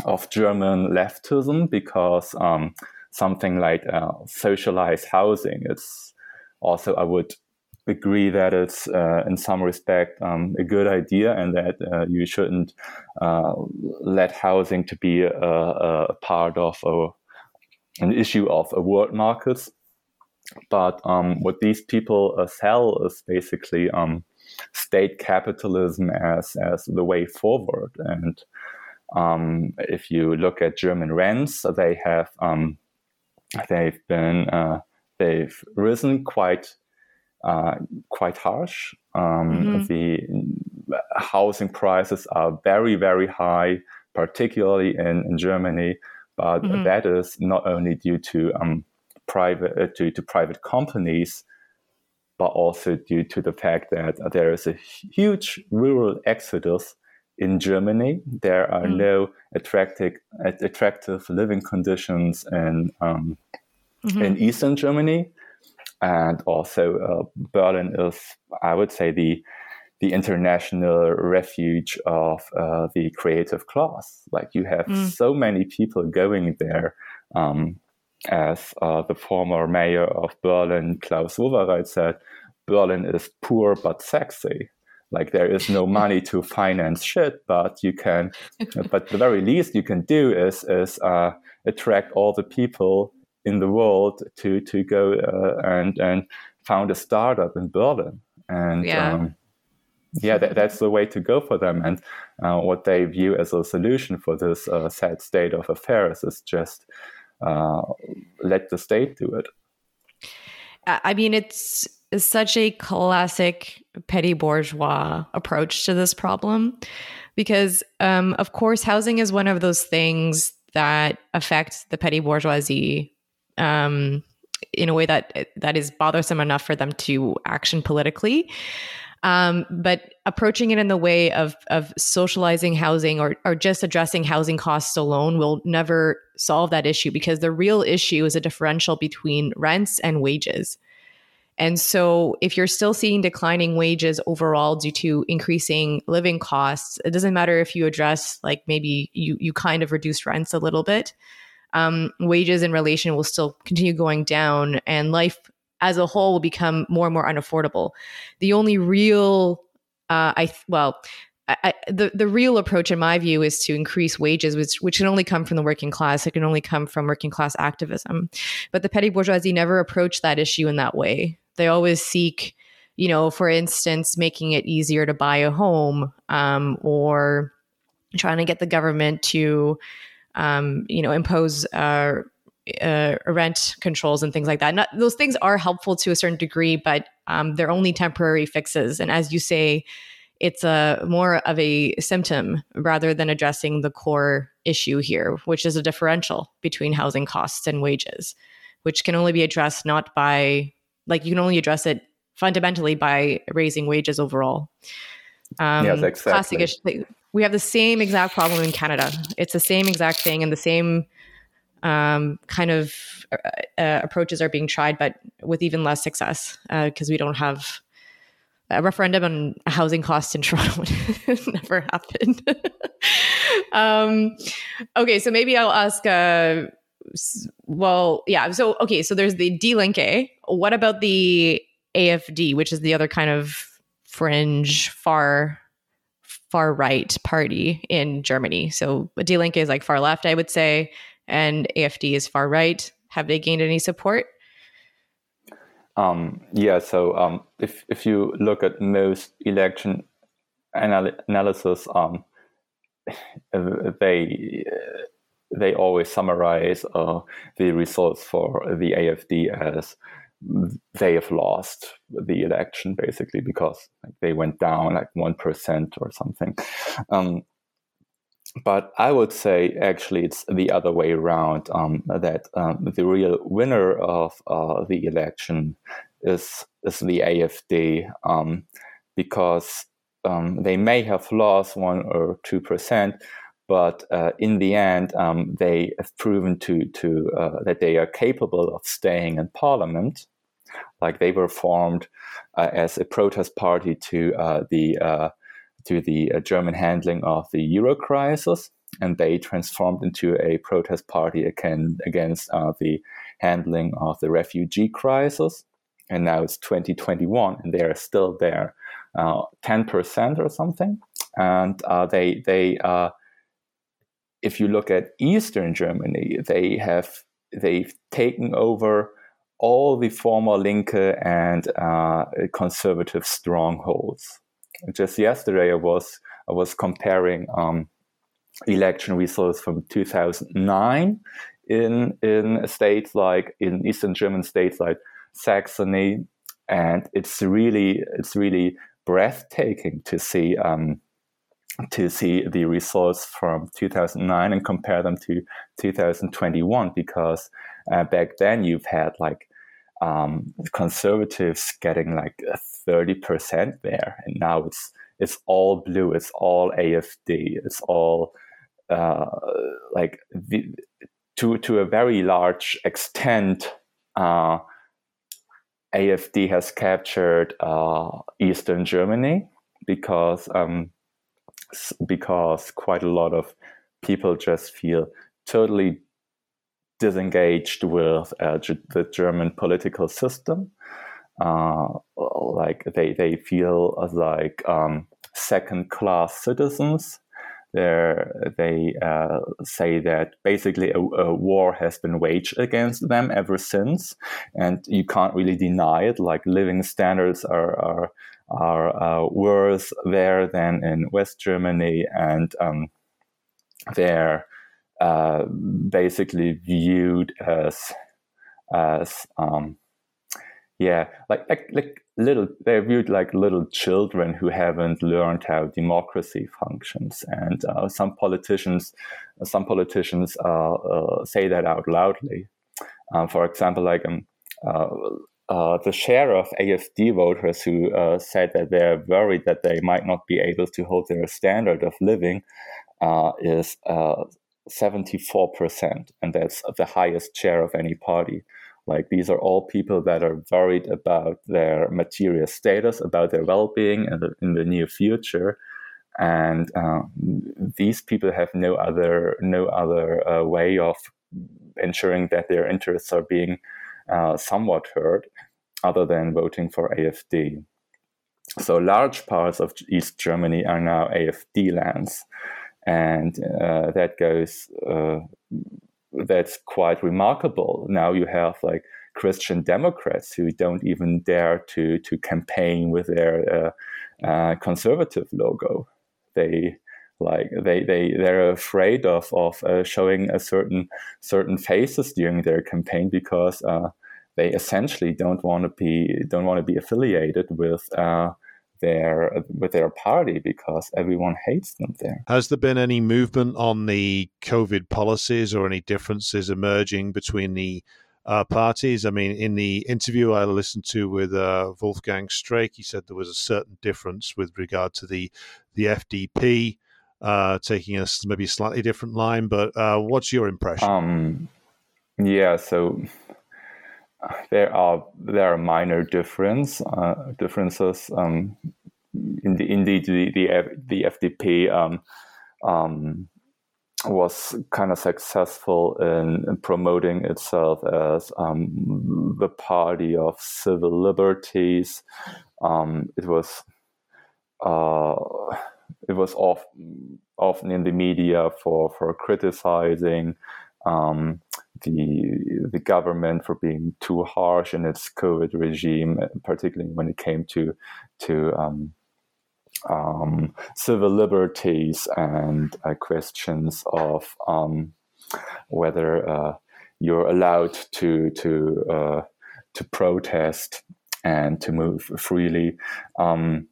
of German leftism because um, something like uh, socialized housing, it's also, I would agree that it's uh, in some respect um, a good idea and that uh, you shouldn't uh, let housing to be a, a part of a an issue of a world markets. But um, what these people uh, sell is basically um, state capitalism as, as the way forward. And um, if you look at German rents, they have um, they've been uh, they've risen quite uh, quite harsh. Um, mm-hmm. The housing prices are very very high, particularly in, in Germany but mm-hmm. that is not only due to um, private uh, due to private companies, but also due to the fact that there is a huge rural exodus in Germany. There are mm-hmm. no attractive attractive living conditions in um, mm-hmm. in Eastern Germany, and also uh, Berlin is, I would say, the the international refuge of uh, the creative class. Like you have mm. so many people going there. Um, as uh, the former mayor of Berlin, Klaus Wowereit, said, Berlin is poor but sexy. Like there is no money to finance shit, but you can. but the very least you can do is is uh, attract all the people in the world to to go uh, and and found a startup in Berlin. And yeah. Um, yeah, that, that's the way to go for them. And uh, what they view as a solution for this uh, sad state of affairs is just uh, let the state do it. I mean, it's such a classic petty bourgeois approach to this problem because, um, of course, housing is one of those things that affect the petty bourgeoisie um, in a way that that is bothersome enough for them to action politically. Um, but approaching it in the way of of socializing housing or or just addressing housing costs alone will never solve that issue because the real issue is a differential between rents and wages. And so, if you're still seeing declining wages overall due to increasing living costs, it doesn't matter if you address like maybe you you kind of reduce rents a little bit. Um, wages in relation will still continue going down, and life as a whole will become more and more unaffordable. The only real, uh, I well, I, the the real approach, in my view, is to increase wages, which which can only come from the working class. It can only come from working class activism. But the petty bourgeoisie never approach that issue in that way. They always seek, you know, for instance, making it easier to buy a home, um, or trying to get the government to, um, you know, impose. Uh, uh, rent controls and things like that. Not, those things are helpful to a certain degree, but um, they're only temporary fixes. And as you say, it's a more of a symptom rather than addressing the core issue here, which is a differential between housing costs and wages, which can only be addressed not by like you can only address it fundamentally by raising wages overall. Um, yes, exactly. Classic issue. We have the same exact problem in Canada. It's the same exact thing and the same um, kind of uh, uh, approaches are being tried, but with even less success because uh, we don't have a referendum on housing costs in Toronto never happened. um, okay, so maybe I'll ask uh, well, yeah. So okay, so there's the Die Linke. What about the AFD, which is the other kind of fringe far far right party in Germany? So Die Linke is like far left, I would say, and AFD is far right. Have they gained any support? Um, yeah, so um, if if you look at most election anal- analysis, um, they they always summarize uh, the results for the AFD as they have lost the election basically because like, they went down like one percent or something. Um, but I would say actually it's the other way around. Um, that um, the real winner of uh, the election is is the AFD um, because um, they may have lost one or two percent, but uh, in the end, um, they have proven to to uh, that they are capable of staying in parliament. Like they were formed uh, as a protest party to uh, the uh, to the uh, German handling of the euro crisis, and they transformed into a protest party again against the handling of the refugee crisis. And now it's 2021, and they are still there, 10% or something, and they they if you look at Eastern Germany, they have they've taken over all the former Linke and uh, conservative strongholds. Just yesterday, I was I was comparing um, election results from 2009 in in states like in Eastern German states like Saxony, and it's really it's really breathtaking to see um, to see the results from 2009 and compare them to 2021 because uh, back then you've had like um, conservatives getting like 30% there and now it's it's all blue it's all afd it's all uh, like the, to to a very large extent uh, afd has captured uh, eastern germany because um, because quite a lot of people just feel totally disengaged with uh, the German political system. Uh, like they, they feel like um, second class citizens. They're, they uh, say that basically a, a, war has been waged against them ever since, and you can't really deny it. Like living standards are, are are uh, worse there than in West Germany, and um, they're uh, basically viewed as as um, yeah, like like like little they're viewed like little children who haven't learned how democracy functions, and uh, some politicians some politicians uh, uh, say that out loudly. Uh, for example, like um, uh, the share of AFD voters who uh, said that they're worried that they might not be able to hold their standard of living uh, is 74%, uh, and that's the highest share of any party. Like these are all people that are worried about their material status, about their well-being in the, in the near future, and uh, these people have no other no other uh, way of ensuring that their interests are being somewhat heard, other than voting for AFD. So large parts of East Germany are now AFD lands, and uh, that goes. Uh, that's quite remarkable. Now you have like Christian Democrats who don't even dare to to campaign with their uh, uh conservative logo. They like they they they're afraid of of uh, showing a certain certain faces during their campaign because uh, they essentially don't want to be don't want to be affiliated with uh, their with their party because everyone hates them there. Has there been any movement on the COVID policies or any differences emerging between the uh, parties? I mean, in the interview I listened to with uh, Wolfgang Streeck, he said there was a certain difference with regard to the the FDP uh, taking a maybe slightly different line. But uh, what's your impression? Um, yeah, so there are there are minor difference uh, differences. Um, in the, indeed, the the, the FDP um, um, was kind of successful in, in promoting itself as um, the party of civil liberties. Um, it was uh, it was often often in the media for for criticizing um, the the government for being too harsh in its COVID regime, particularly when it came to to um, um, civil liberties and uh, questions of um, whether uh, you're allowed to to uh, to protest and to move freely. Um,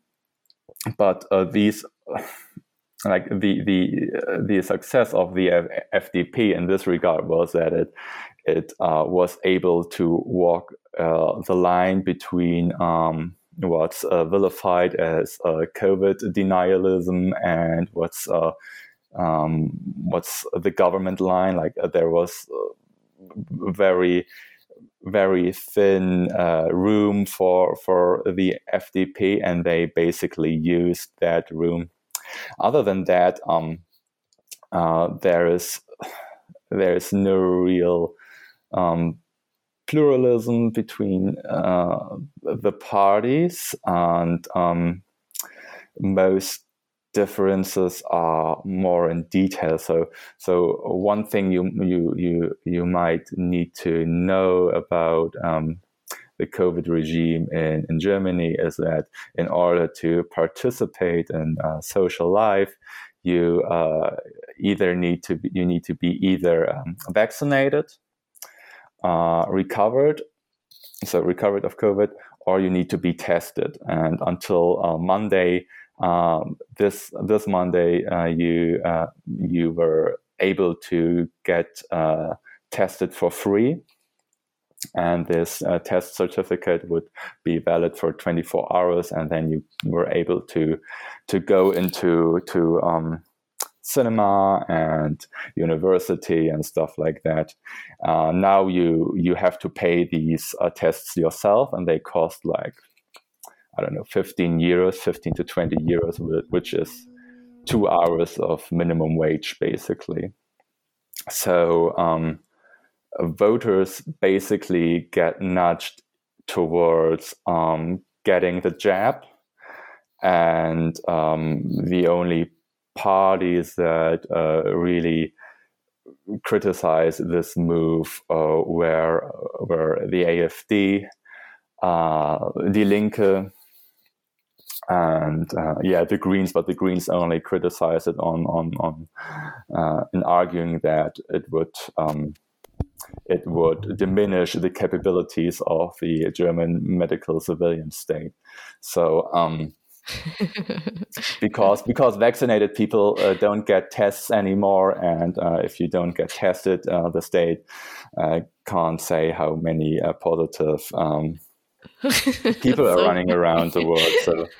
but uh, these like the the uh, the success of the FDP in this regard was that it it uh, was able to walk uh, the line between um, what's uh, vilified as uh, COVID denialism and what's uh, um, what's the government line. Like there was very very thin uh, room for for the FDP, and they basically used that room. Other than that, um, uh, there is there is no real um, pluralism between uh, the parties, and um, most differences are more in detail. So, so one thing you you you you might need to know about um, the COVID regime in, in Germany is that in order to participate in uh, social life, you uh, either need to be, you need to be either um, vaccinated, uh, recovered, so recovered of COVID, or you need to be tested. And until uh, Monday, um, this this Monday uh, you uh, you were able to get tested for free, and this uh, test certificate would be valid for 24 hours, and then you were able to to go into to um, cinema and university and stuff like that. Uh, now you you have to pay these uh, tests yourself, and they cost like I don't know, 15 euros, 15 to 20 euros, which is two hours of minimum wage, basically. So um, voters basically get nudged towards um, getting the jab. And um, the only parties that uh, really criticize this move uh, were, were the AFD, uh, Die Linke, and uh, yeah, the Greens, but the Greens only criticized it on on on uh, in arguing that it would um, it would diminish the capabilities of the German medical civilian state. So. Um, because because vaccinated people uh, don't get tests anymore, and uh, if you don't get tested, uh, the state uh, can't say how many positive um, people are running around the world. So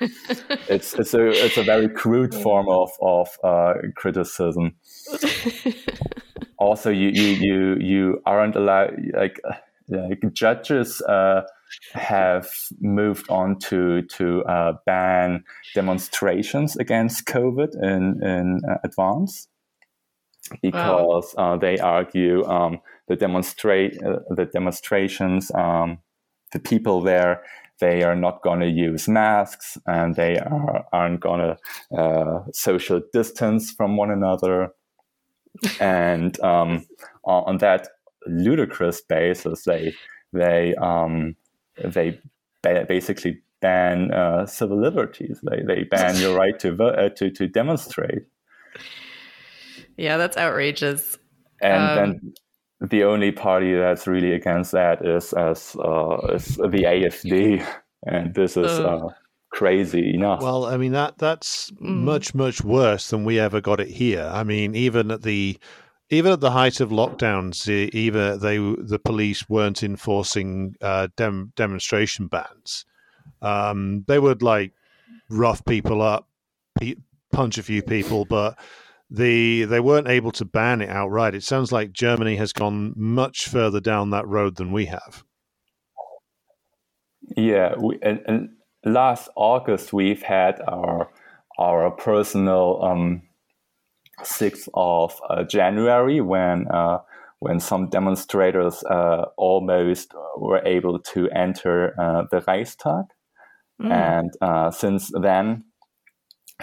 it's it's a it's a very crude form of of uh, criticism. Also, you you you you aren't allowed like. like judges uh, have moved on to to uh, ban demonstrations against COVID in in uh, advance because wow. Uh, they argue um, the demonstrate uh, the demonstrations um, the people there they are not going to use masks and they are, aren't going to uh, social distance from one another and um, on that ludicrous basis they they um, they basically ban uh, civil liberties. They, they ban your right to vote uh, to, to demonstrate. Yeah that's outrageous. And um, then the only party that's really against that is as uh, is the AFD, and this is uh, crazy enough. Well, I mean that that's mm. much much worse than we ever got it here. I mean, even at the even at the height of lockdowns, even they the police weren't enforcing uh, dem- demonstration bans. Um, they would like rough people up, punch a few people, but the they weren't able to ban it outright. It sounds like Germany has gone much further down that road than we have. Yeah, we, and, and last August we've had our our personal um, 6th of uh, January when uh, when some demonstrators uh, almost were able to enter uh, the Reichstag. Mm. And uh, since then,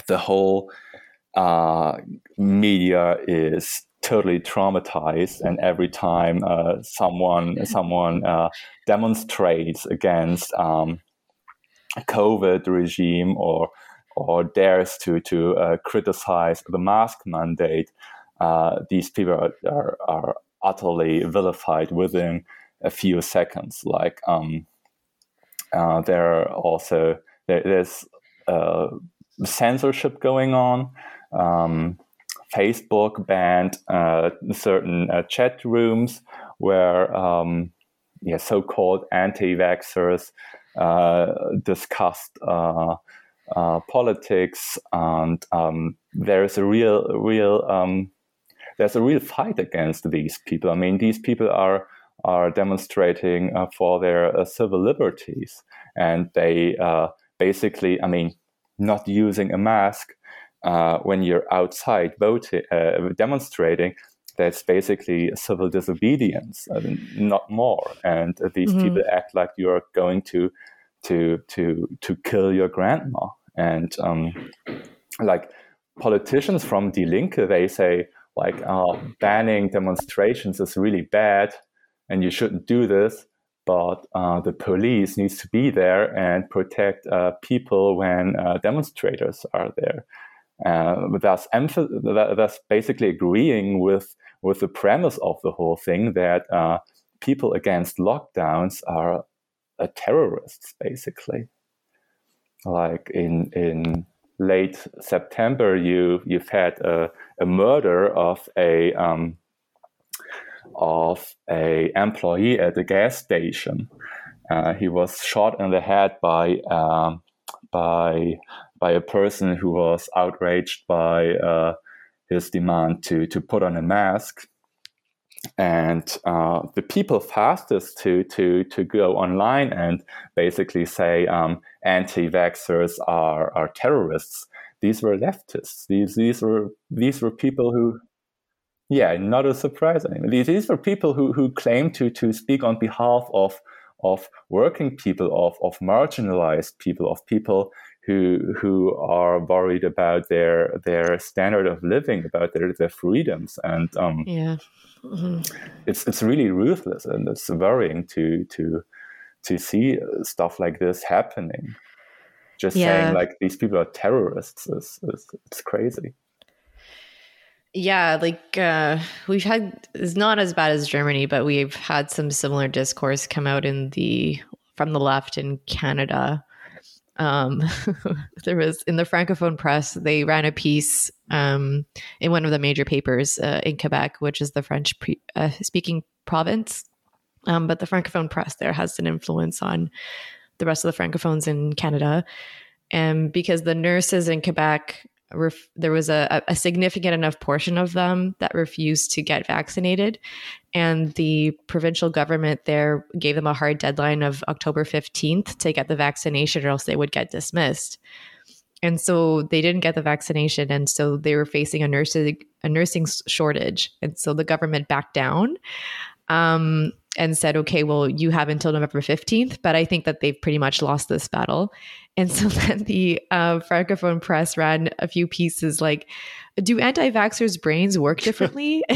the whole media is totally traumatized and every time uh, someone someone uh, demonstrates against um, COVID regime or or dares to to uh, criticize the mask mandate, uh, these people are, are, are, utterly vilified within a few seconds. Like um, uh, there are also there, there's uh, censorship going on. Um, Facebook banned uh, certain uh, chat rooms where um, yeah, so-called anti-vaxxers discussed uh, uh, politics, and um, there's a real, real, um, there's a real fight against these people. I mean, these people are are demonstrating uh, for their civil liberties, and they basically, I mean, not using a mask uh, when you're outside voting, uh, demonstrating, that's basically civil disobedience, uh, not more. And these mm-hmm. people act like you're going to to to to kill your grandma. And um, like politicians from Die Linke, they say like uh, banning demonstrations is really bad, and you shouldn't do this. But uh, the police needs to be there and protect uh, people when demonstrators are there. Uh, thus, emph- thus basically agreeing with with the premise of the whole thing that uh, people against lockdowns are uh, terrorists, basically. Like in in late September, you you've had a, a murder of a um, of a employee at the gas station. Uh, he was shot in the head by um, by by a person who was outraged by uh, his demand to to put on a mask. And uh, the people fastest to to to go online and basically say um, anti-vaxxers are are terrorists. These were leftists. These these were these were people who yeah, not a surprise anymore. These, these were people who, who claim to, to speak on behalf of, of working people, of, of marginalized people, of people who who are worried about their their standard of living, about their their freedoms, and um, yeah, mm-hmm. it's it's really ruthless, and it's worrying to to to see stuff like this happening. Just yeah. saying like these people are terrorists is, is it's crazy. Yeah, like uh, we've had it's not as bad as Germany, but we've had some similar discourse come out in the from the left in Canada. Um, there was in the francophone press they ran a piece um, in one of the major papers uh, in quebec which is the french pre- uh, speaking province. Um, but the francophone press there has an influence on the rest of the francophones in canada. And because the nurses in quebec ref- there was a, a significant enough portion of them that refused to get vaccinated and the provincial government there gave them a hard deadline of October 15th to get the vaccination or else they would get dismissed. And so they didn't get the vaccination and so they were facing a nursing a nursing shortage. And so the government backed down. Um, and said, okay, well, you have until November 15th, but I think that they've pretty much lost this battle. And so then the uh, Francophone press ran a few pieces like, do anti vaxxers' brains work differently? you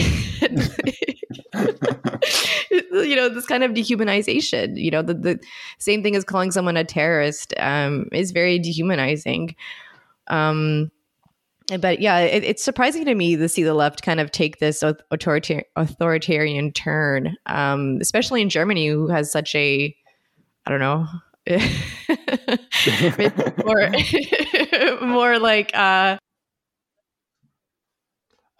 know, this kind of dehumanization, you know, the, the same thing as calling someone a terrorist um, is very dehumanizing. Um, but yeah, it, it's surprising to me to see the left kind of take this authoritarian, authoritarian turn, um, especially in Germany, who has such a, I don't know, more, more like uh,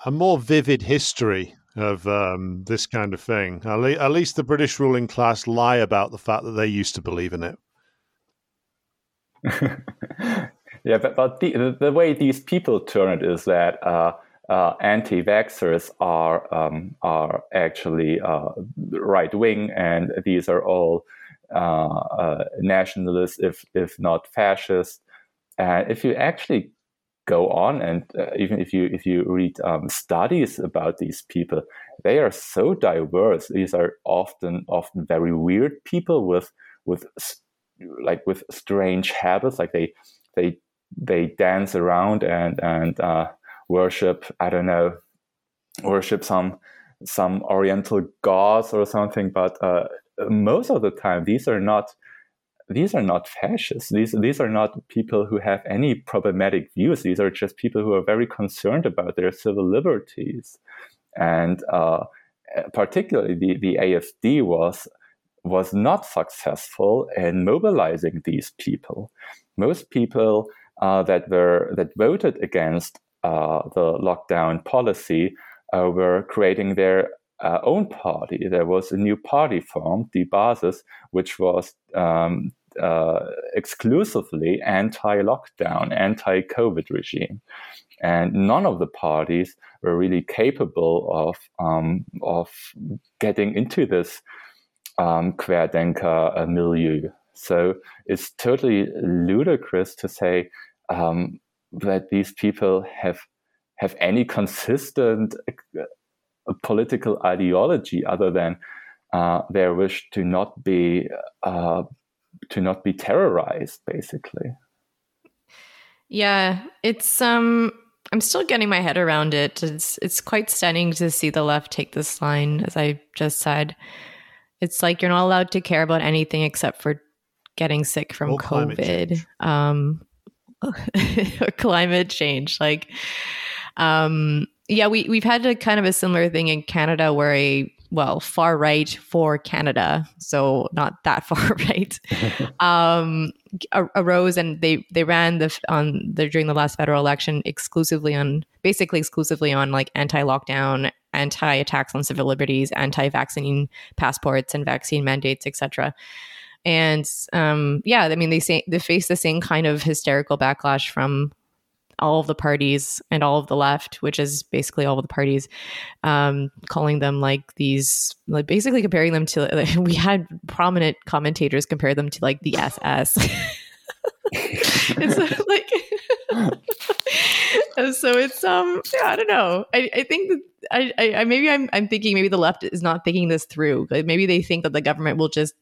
a more vivid history of um, this kind of thing. At, le- at least the British ruling class lie about the fact that they used to believe in it. Yeah, but, but the, the way these people turn it is that uh, uh, anti-vaxxers are um, are actually uh, right wing, and these are all uh, uh, nationalists, if if not fascist. And if you actually go on and uh, even if you if you read um, studies about these people they are so diverse these are often often very weird people with with like with strange habits like they they they dance around and and uh, worship i don't know worship some some oriental gods or something but uh, most of the time these are not these are not fascists. These these are not people who have any problematic views. These are just people who are very concerned about their civil liberties, and uh, particularly the the AFD was was not successful in mobilizing these people. Most people uh, that were that voted against uh, the lockdown policy uh, were creating their uh, own party. There was a new party formed, the Basis, which was um, uh, exclusively anti-lockdown, anti-COVID regime, and none of the parties were really capable of um, of getting into this um, Querdenker uh, milieu. So it's totally ludicrous to say um, that these people have have any consistent uh, political ideology other than uh, their wish to not be uh, to not be terrorized basically? Yeah it's um i'm still getting my head around it. It's it's quite stunning to see the left take this line as i just said. It's like you're not allowed to care about anything except for getting sick from or covid. um or climate change. Like um yeah we we've had a kind of a similar thing in canada where a well far right for Canada, so not that far right, um, arose and they they ran the on the during the last federal election exclusively on basically exclusively on like anti lockdown, anti attacks on civil liberties, anti vaccine passports and vaccine mandates, etc. And um, yeah, I mean they say they face the same kind of hysterical backlash from all of the parties and all of the left, which is basically all of the parties, um, calling them like these, like basically comparing them to. Like, we had prominent commentators compare them to like the SS. it's like so it's um yeah, I don't know. I, I think that I, I maybe I'm I'm thinking maybe the left is not thinking this through. Maybe they think that the government will just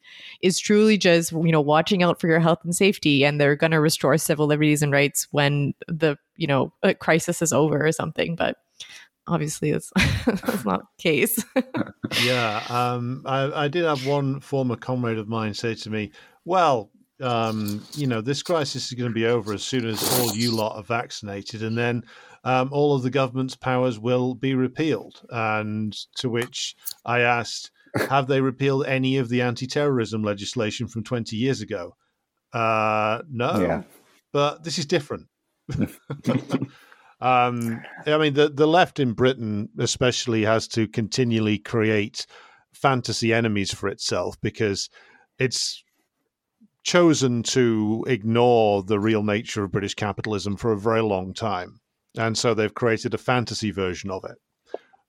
is truly just you know watching out for your health and safety, and they're going to restore civil liberties and rights when the you know crisis is over or something. But obviously, it's that's not the case. yeah, um, I, I did have one former comrade of mine say to me, "Well, um, you know, this crisis is going to be over as soon as all you lot are vaccinated, and then um, all of the government's powers will be repealed. And to which I asked, have they repealed any of the anti-terrorism legislation from 20 years ago? Uh, no, yeah. but this is different. um, I mean, the the left in Britain, especially, has to continually create fantasy enemies for itself because it's chosen to ignore the real nature of British capitalism for a very long time. And so they've created a fantasy version of it.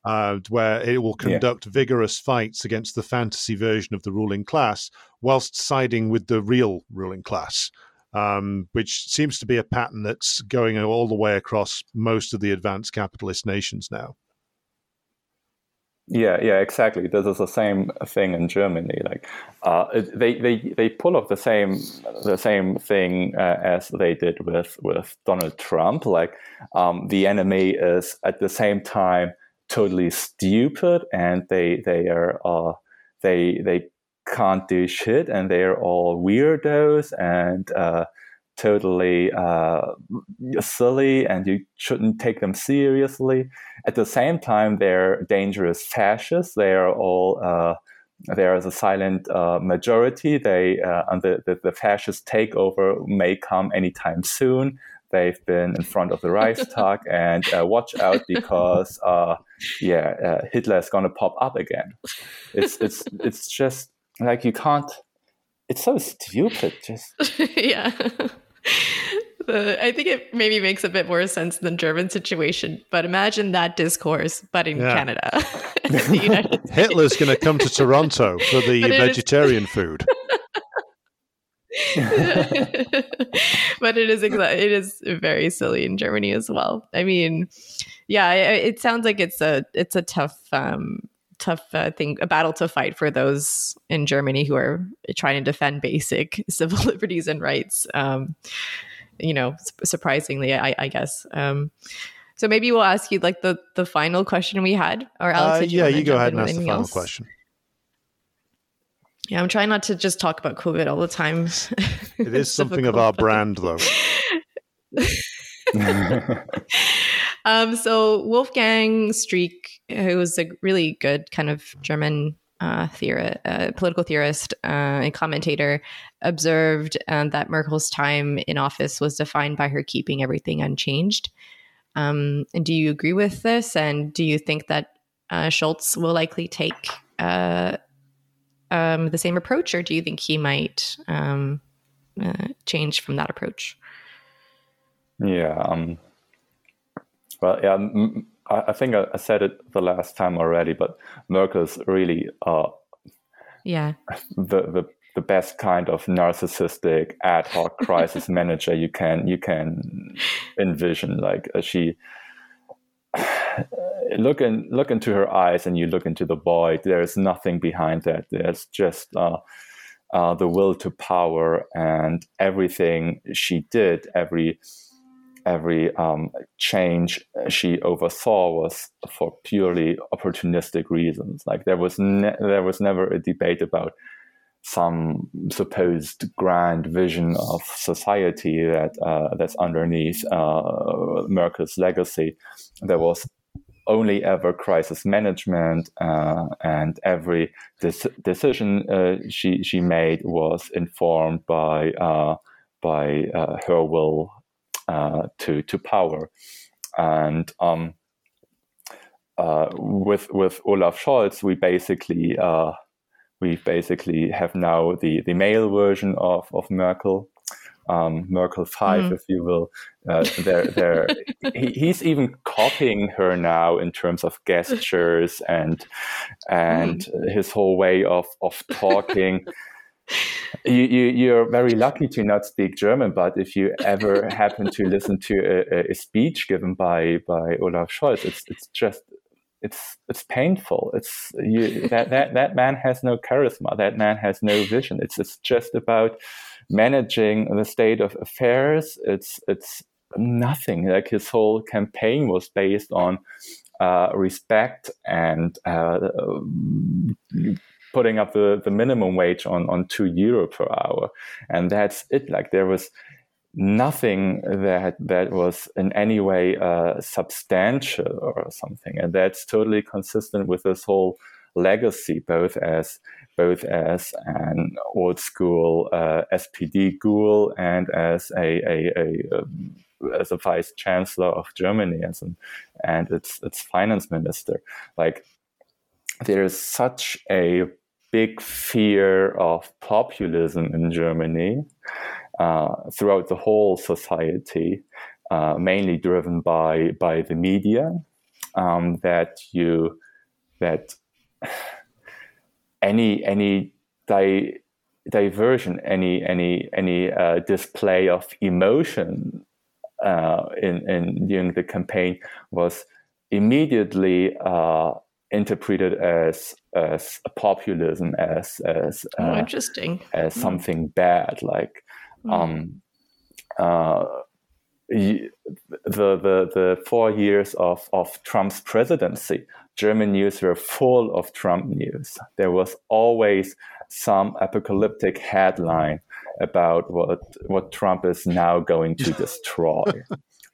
Uh, where it will conduct yeah. vigorous fights against the fantasy version of the ruling class whilst siding with the real ruling class, um, which seems to be a pattern that's going all the way across most of the advanced capitalist nations now. Yeah, yeah, exactly. This is the same thing in Germany. Like, uh, they they they pull off the same the same thing uh, as they did with with Donald Trump. Like, um, the enemy is at the same time totally stupid, and they they are uh, they they can't do shit, and they're all weirdos, and uh, totally uh, silly and you shouldn't take them seriously. At the same time, they're dangerous fascists. They are all uh, there is a silent uh, majority. They uh, and the, the, the fascist takeover may come anytime soon. They've been in front of the Reichstag, and uh, watch out because uh, yeah, uh, Hitler is going to pop up again. It's it's it's just like you can't. It's so stupid. Just yeah. The, I think it maybe makes a bit more sense than the German situation, but imagine that discourse, but in yeah. Canada. Hitler's going to come to Toronto for the vegetarian food. but it is it is very silly in Germany as well. I mean, yeah, it, it sounds like it's a it's a tough um, tough uh, thing, a battle to fight for those in Germany who are trying to defend basic civil liberties and rights. Um, you know, surprisingly, I, I guess. Um, so maybe we'll ask you like the the final question we had, or Alex. Uh, you yeah, you go ahead and ask the final else? question. Yeah, I'm trying not to just talk about COVID all the time. It is something of our brand, though. um, so Wolfgang Streeck, who was a really good kind of German uh, uh, political theorist uh, and commentator, observed um, that Merkel's time in office was defined by her keeping everything unchanged. Um, and do you agree with this? And do you think that uh, Scholz will likely take uh, um, the same approach, or do you think he might um, change from that approach? Yeah. Um, well, yeah. M- I think I, I said it the last time already, but Merkel's really uh, yeah the the the best kind of narcissistic ad hoc crisis manager you can you can envision. Like uh, she look in look into her eyes and you look into the void. There's nothing behind that. There's just uh, uh, the will to power and everything she did, every every um, change she oversaw was for purely opportunistic reasons. Like there was ne- there was never a debate about some supposed grand vision of society that uh, that's underneath uh, Merkel's legacy. There was only ever crisis management, uh, and every decision uh, she she made was informed by uh, by uh, her will to to power, and. Um, with with Olaf Scholz, we basically we basically have now the, the male version of, of Merkel, um, Merkel 5, mm. if you will. Uh, they're, they're, he, he's even copying her now in terms of gestures and and mm. his whole way of, of talking. You, you, you're very lucky to not speak German, but if you ever happen to listen to a, a speech given by, by Olaf Scholz, it's, it's just it's it's painful. It's you, that that that man has no charisma. That man has no vision. It's it's just about managing the state of affairs. It's it's nothing. Like his whole campaign was based on uh, respect and uh, putting up the, the minimum wage on, on two euro per hour. And that's it. Like there was nothing that that was in any way uh, substantial or something, and that's totally consistent with this whole legacy, both as both as an old school uh, SPD ghoul and as a, a, a, um, as a vice chancellor of Germany as an, and its its finance minister. Like there is such a big fear of populism in Germany uh, throughout the whole society, uh, mainly driven by by the media. Um, that you that any any di- diversion, any any any uh, display of emotion uh, in in during the campaign was immediately uh, interpreted as as populism, as as oh, interesting, as hmm. something bad, like Mm. Um, uh, the the the four years of of Trump's presidency, German news were full of Trump news. There was always some apocalyptic headline about what what Trump is now going to destroy.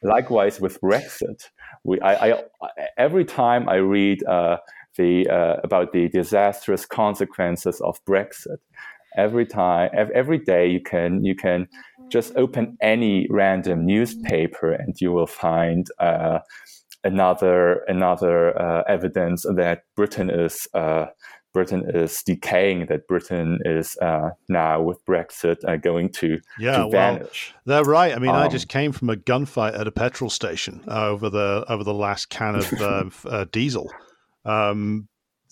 Likewise with Brexit, we I, I every time I read uh, the uh, about the disastrous consequences of Brexit, every time every day you can you can just open any random newspaper and you will find uh, another another uh, evidence that Britain is uh, Britain is decaying, that Britain is uh, now with Brexit uh, going to, yeah, to vanish. Well, they're right. I mean, um, I just came from a gunfight at a petrol station uh, over the over the last can of uh, diesel. Um,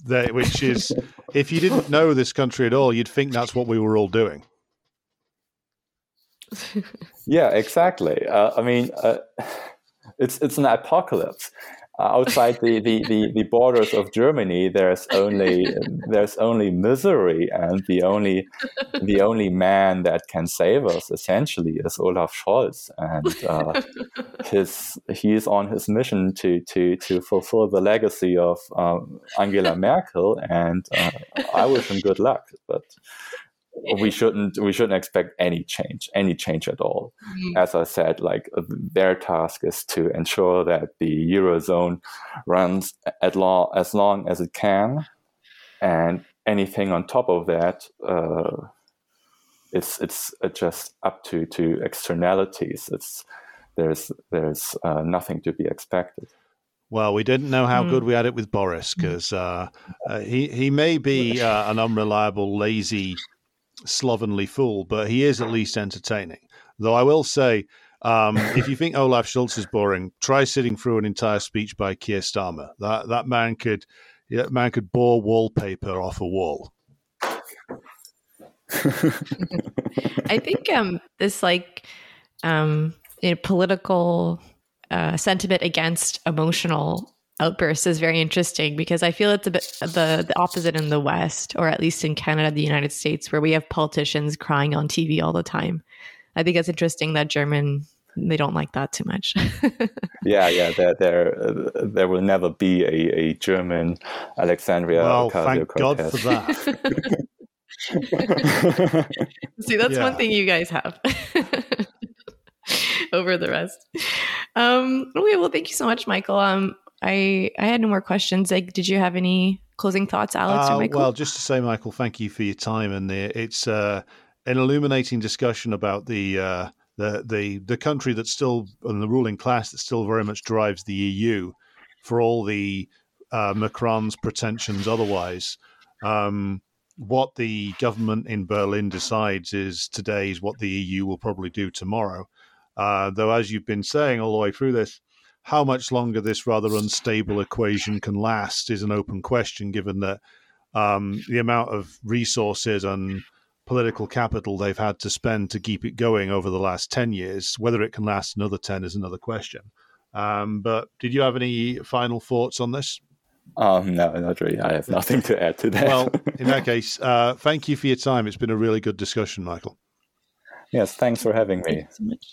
that, which is, if you didn't know this country at all, you'd think that's what we were all doing. yeah, exactly. Uh, I mean, uh, it's it's an apocalypse. Uh, outside the, the, the, the, borders of Germany, there's only there's only misery, and the only the only man that can save us essentially is Olaf Scholz, and uh, his he's on his mission to to to fulfill the legacy of um, Angela Merkel, and uh, I wish him good luck. But we shouldn't we shouldn't expect any change any change at all mm-hmm. as i said like their task is to ensure that the eurozone runs at long as long as it can and anything on top of that uh, it's it's just up to to externalities it's there's there's uh, nothing to be expected well, we didn't know how mm. good we had it with Boris because uh, uh, he he may be uh, an unreliable, lazy slovenly fool, but he is at least entertaining. Though I will say, um, if you think Olaf Scholz is boring, try sitting through an entire speech by Keir Starmer. That that man could that man could bore wallpaper off a wall. I think um, this like um, you know, political uh, sentiment against emotional outbursts is very interesting because I feel it's a bit the, the opposite in the West, or at least in Canada, the United States, where we have politicians crying on TV all the time. I think it's interesting that German they don't like that too much. yeah, yeah, there, there, uh, there will never be a, a German Alexandria. Well, thank God for that. See, that's yeah. one thing you guys have over the rest. Um, okay, well, thank you so much, Michael. Um, I I had no more questions. Like, did you have any closing thoughts, Alex uh, or Michael? Well, just to say, Michael, thank you for your time, and it's uh, an illuminating discussion about the. Uh, the, the the country that's still and the ruling class that still very much drives the EU for all the uh, Macron's pretensions otherwise. Um, what the government in Berlin decides is today is what the EU will probably do tomorrow. Uh, though, as you've been saying all the way through this, how much longer this rather unstable equation can last is an open question, given that um, the amount of resources and political capital they've had to spend to keep it going over the last 10 years. Whether it can last another 10 is another question. Um, but did you have any final thoughts on this? Um, no, not really. I have nothing to add to that. well, in that case, uh, thank you for your time. It's been a really good discussion, Michael. Yes, thanks for having me. so much.